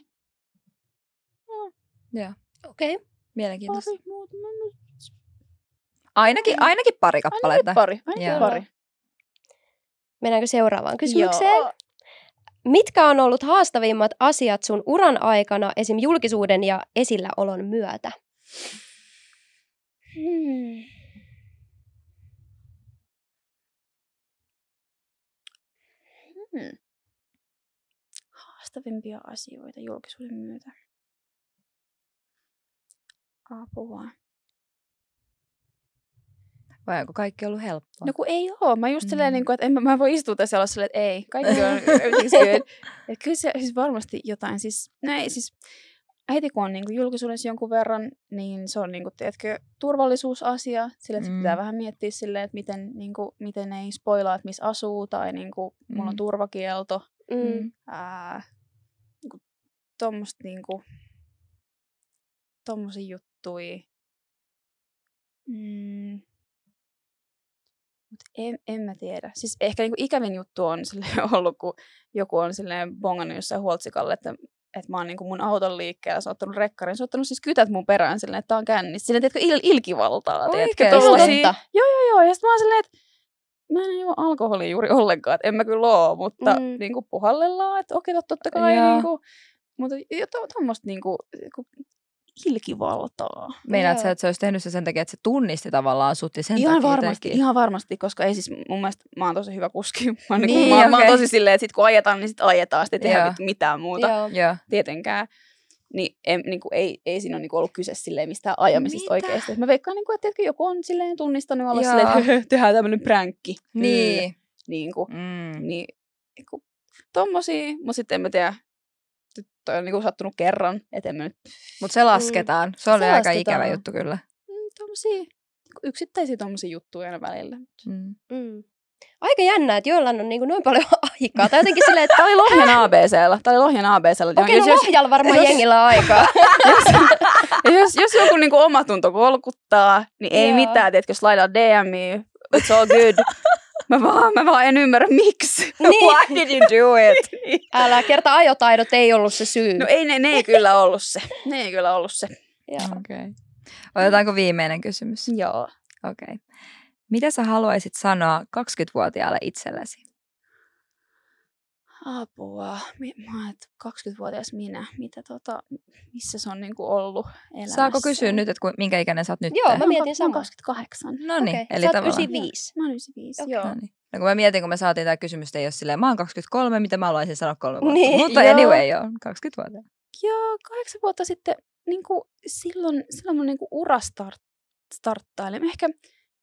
Okei. Okay. mielenkiintoista. pari, muuta, mä en Ainakin, ainakin pari kappaletta. Ainakin pari, ainakin Joo. pari. Mennäänkö seuraavaan kysymykseen? Joo. Mitkä on ollut haastavimmat asiat sun uran aikana esim. julkisuuden ja esilläolon myötä? Hmm. Hmm. Haastavimpia asioita julkisuuden myötä. Apua. Vai onko kaikki ollut helppoa? No kun ei oo. Mä just Mm. silleen, niin kuin, että en, mä- mä voi istua tässä olla silleen, että ei. Kaikki on everything's good. Et kyllä se siis varmasti jotain. Siis, no ei, siis heti kun on niin kuin julkisuudessa jonkun verran, niin se on niin kuin, tiedätkö, turvallisuusasia. Sille, että Mm. mm. pitää vähän miettiä silleen, että miten, niin kuin, miten ei spoilaa, että missä asuu, tai niin kuin, mulla Mm. on turvakielto. Mm. Ää, niin kuin, tommosta niin kuin, tommosia juttui. Mm. Mut en, en mä tiedä. Siis ehkä niinku ikävin juttu on sille ollut, kun joku on silleen bongannut jossain huoltsikalle, että, että mä oon niinku mun auton liikkeellä, se on ottanut rekkarin, se on ottanut siis kytät mun perään silleen, että tää on kännissä. Silleen, tiedätkö, il, ilkivaltaa, tiedätkö, tollasia. Totta. Joo, joo, ja sit mä oon silleen, että mä en juo alkoholia juuri ollenkaan, että en mä kyllä oo, mutta Mm. niinku puhallellaan, että okei, totta kai, Joo. niinku, mutta jo, to, tommoista niinku, niinku ilkivaltaa. Meinaat sä, että se olisi tehnyt se sen takia, että se tunnisti tavallaan sut ja sen ihan takia varmasti, teki? ihan varmasti, koska ei siis mun mielestä, mä oon tosi hyvä kuski. Mä oon, Niin, niin, mä, oon- mä oon tosi silleen, että sit kun ajetaan, niin sit ajetaan, sitten ei tehdä mitään muuta Joo. Joo. tietenkään. niin, en, niin kuin, ei, ei siinä ole niin kuin ollut kyse silleen mistään ajamisesta Mitä? oikeasti. Mä veikkaan, niin kuin, että joku on silleen tunnistanut olla Joo. silleen, että tehdään tämmöinen pränkki. Niin. Niin kuin, Mm. niin, niin kuin, tommosia, mutta sitten en mä tiedä, toi on niin kuin sattunut kerran, että en nyt, Mutta se lasketaan. Se oli Se aika lasketaan. ikävä juttu kyllä. mm, tommosia, niin kuin yksittäisiä tommosia juttuja aina välillä. Mm. Mm. Aika jännää, että joillain on niinku noin paljon aikaa. Tai jotenkin silleen, että Tää oli Lohjan ABCllä. Tää oli Lohjan ABCllä. okei, no Lohjalla varmaan jos- jengillä on aikaa. Ja jos, jos joku niinku omatunto kolkuttaa, niin ei Joo. mitään, tiedätkö, jos laitat DMi, it's all good. Mä vaan, mä vaan en ymmärrä, miksi. niin, Why did you do it? älä kerta ajotaidot ei ollut se syy. No ei, ne, ne ei kyllä ollut se. Ne ei kyllä ollut se. Joo. Okay. Otetaanko viimeinen kysymys? Joo. Okei. Okay. Mitä sä haluaisit sanoa 20-vuotiaalle itsellesi? Apua. Mä oon, 20-vuotias minä. Mitä tota, missä se on niinku ollut elämässä? Saako kysyä nyt, että minkä ikäinen sä oot nyt? Joo, mä Mä mietin mä samaa. oon 28. No niin, Okei, eli sä oot tavallaan. 95. Mä oon 95, Okei. joo. No, niin. no kun mä mietin, kun me saatiin tämä kysymys, ei ole silleen, mä oon 23, mitä mä haluaisin sanoa kolme vuotta. Niin, Mutta joo. anyway, joo, 20 vuotta. Joo, kahdeksan vuotta sitten niin kuin, silloin, silloin mun niin kuin, ura start, starttaili. Ehkä,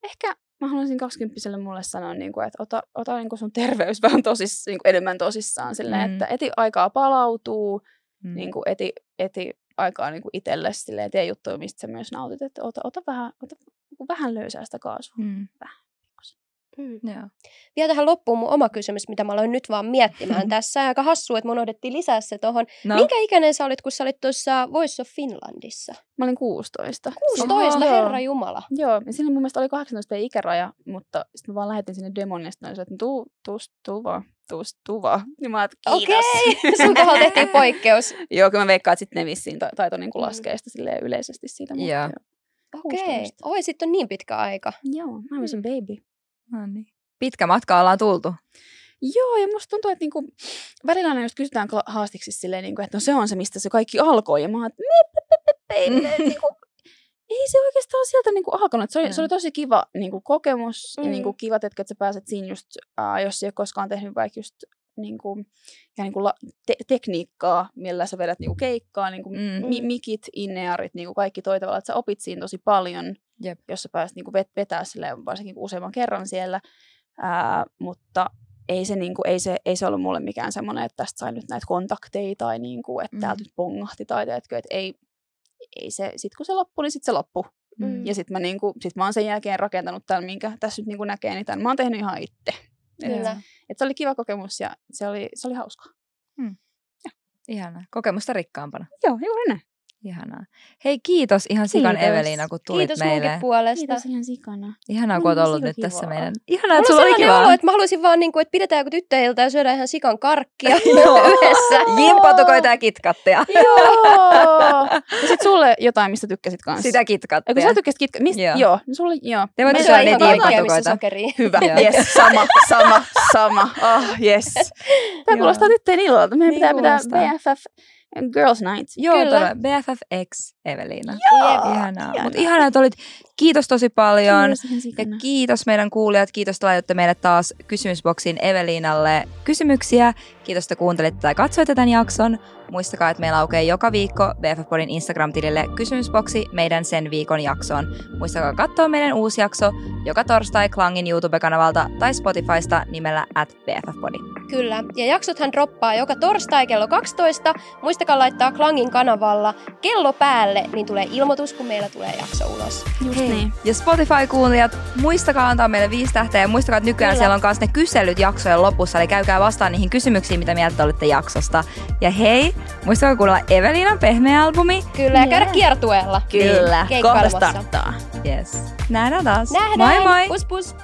ehkä mä haluaisin 20 mulle sanoa, niin kuin, että ota, ota niin kuin sun terveys vähän tosis, niin kuin enemmän tosissaan. Silleen, Mm. että eti aikaa palautuu, Mm. niin kuin eti, eti aikaa niin kuin itsellesi, silleen, tee juttuja, mistä sä myös nautit. Että ota, ota, vähän, ota niin kuin vähän löysää sitä kaasua. Mm. Mm. Joo. Vielä tähän loppuun mun oma kysymys, mitä mä aloin nyt vaan miettimään tässä. Aika hassu, että mun unohdettiin lisää se tohon. No, Minkä ikäinen sä olit, kun sä olit tuossa Voice of Finlandissa? Mä olin 16. 16, Joo. herra jumala. Joo, ja siinä mun mielestä oli 18 päivä ikäraja, mutta sitten mä vaan lähetin sinne demon, ja sitten että tuu, tuu, tuu vaan, vaan. Niin mä oon, kiitos. Okei, sun kohdalla tehtiin poikkeus. Joo, kyllä mä veikkaan, että sitten ne vissiin ta- taito niin Mm. laskee sitä yleisesti siitä. Mutta joo. Okei, 16. oi sitten on niin pitkä aika. Joo, was a Mm. baby. No niin. Pitkä matka ollaan tultu. Joo, ja musta tuntuu, että niinku, välillä aina just kysytään haastiksi silleen, niinku, että no se on se, mistä se kaikki alkoi. Ja mä oon, niinku, ei se oikeastaan sieltä niinku alkanut. Se oli, se oli tosi kiva niinku, kokemus Mm. ja niinku, kiva, että sä pääset siinä just, äh, jos ei ole koskaan tehnyt vaikka just niinku, ja niinku, la, te, tekniikkaa, millä sä vedät niinku, keikkaa, niinku, Mm. mi, mikit, innearit, niinku, kaikki toi tavalla, että sä opit siinä tosi paljon, Jep. jos sä pääset niinku, vet, vetää silleen, varsinkin useamman kerran siellä. Ää, mutta ei se, niinku, ei, se, ei se ollut mulle mikään semmoinen, että tästä sai nyt näitä kontakteja tai niinku, että Mm. mm. täältä nyt pongahti tai teetkö, että ei, ei se, sit kun se loppui, niin sit se loppui. Mm. Ja sit mä, niinku, sit mä oon sen jälkeen rakentanut tämän, minkä tässä nyt niinku näkee, niin tämän mä oon tehnyt ihan itse. Et, Kyllä. et se oli kiva kokemus ja se oli, se oli hauska. Ihanaa. Kokemusta rikkaampana. Joo, juuri näin. Ihanaa. Hei, kiitos ihan sikan Kiitos. Eveliina, kun tulit Kiitos meille. munkin puolesta. Kiitos ihan sikana. Ihanaa, kun oot Mm, ollut nyt tässä kivaa. meidän. Ihanaa, että sulla oli sellainen olo, että mä haluaisin vaan, niin kuin, että pidetään joku tyttöiltä ja syödään ihan sikan karkkia yhdessä. Jimpatukoita ja kitkatteja. Joo! Ja sit sulle jotain, mistä tykkäsit kanssa. Sitä Ei, kun kitkattia. sä tykkäsit kitka... Mistä? Joo. Joo. no Sulle, joo. Te voitte Mä syödä niitä jimpatukoita. Hyvä. Yes, sama, sama, sama. Oh, yes. Tämä kuulostaa tyttöjen illalta. Meidän Niin pitää pitää. BFF Girls Night. Joo, Kyllä. todella. BFFX Eveliina. Jep. Ihanaa. ihanaa. Mutta ihanaa, että olit. Kiitos tosi paljon. Kiitos Ja kiitos meidän kuulijat, kiitos että laitatte meille taas kysymysboksiin Eveliinalle kysymyksiä. Kiitos, että kuuntelitte tai katsoitte tämän jakson. Muistakaa, että meillä aukeaa joka viikko BFF Podin Instagram-tilille kysymysboksi meidän sen viikon jaksoon. Muistakaa katsoa meidän uusi jakso joka torstai Klangin YouTube-kanavalta tai Spotifysta nimellä at BFF Podi. Kyllä, ja jaksothan droppaa joka torstai kello 12. Muistakaa laittaa Klangin kanavalla kello päälle, niin tulee ilmoitus, kun meillä tulee jakso ulos. Just niin. Ja Spotify-kuuntelijat, muistakaa antaa meille viisi tähteä ja muistakaa, että nykyään Kyllä. siellä on myös ne kyselyt jaksojen lopussa, eli käykää vastaan niihin kysymyksiin, mitä mieltä te olitte jaksosta. Ja hei, muistakaa kuunnella Evelinan pehmeä albumi. Kyllä, ja käydä kiertueella. Kyllä. Kohta Keikkailemassa. starttaa. Yes. Nähdään taas. Nähdään! Moi moi! Pus pus!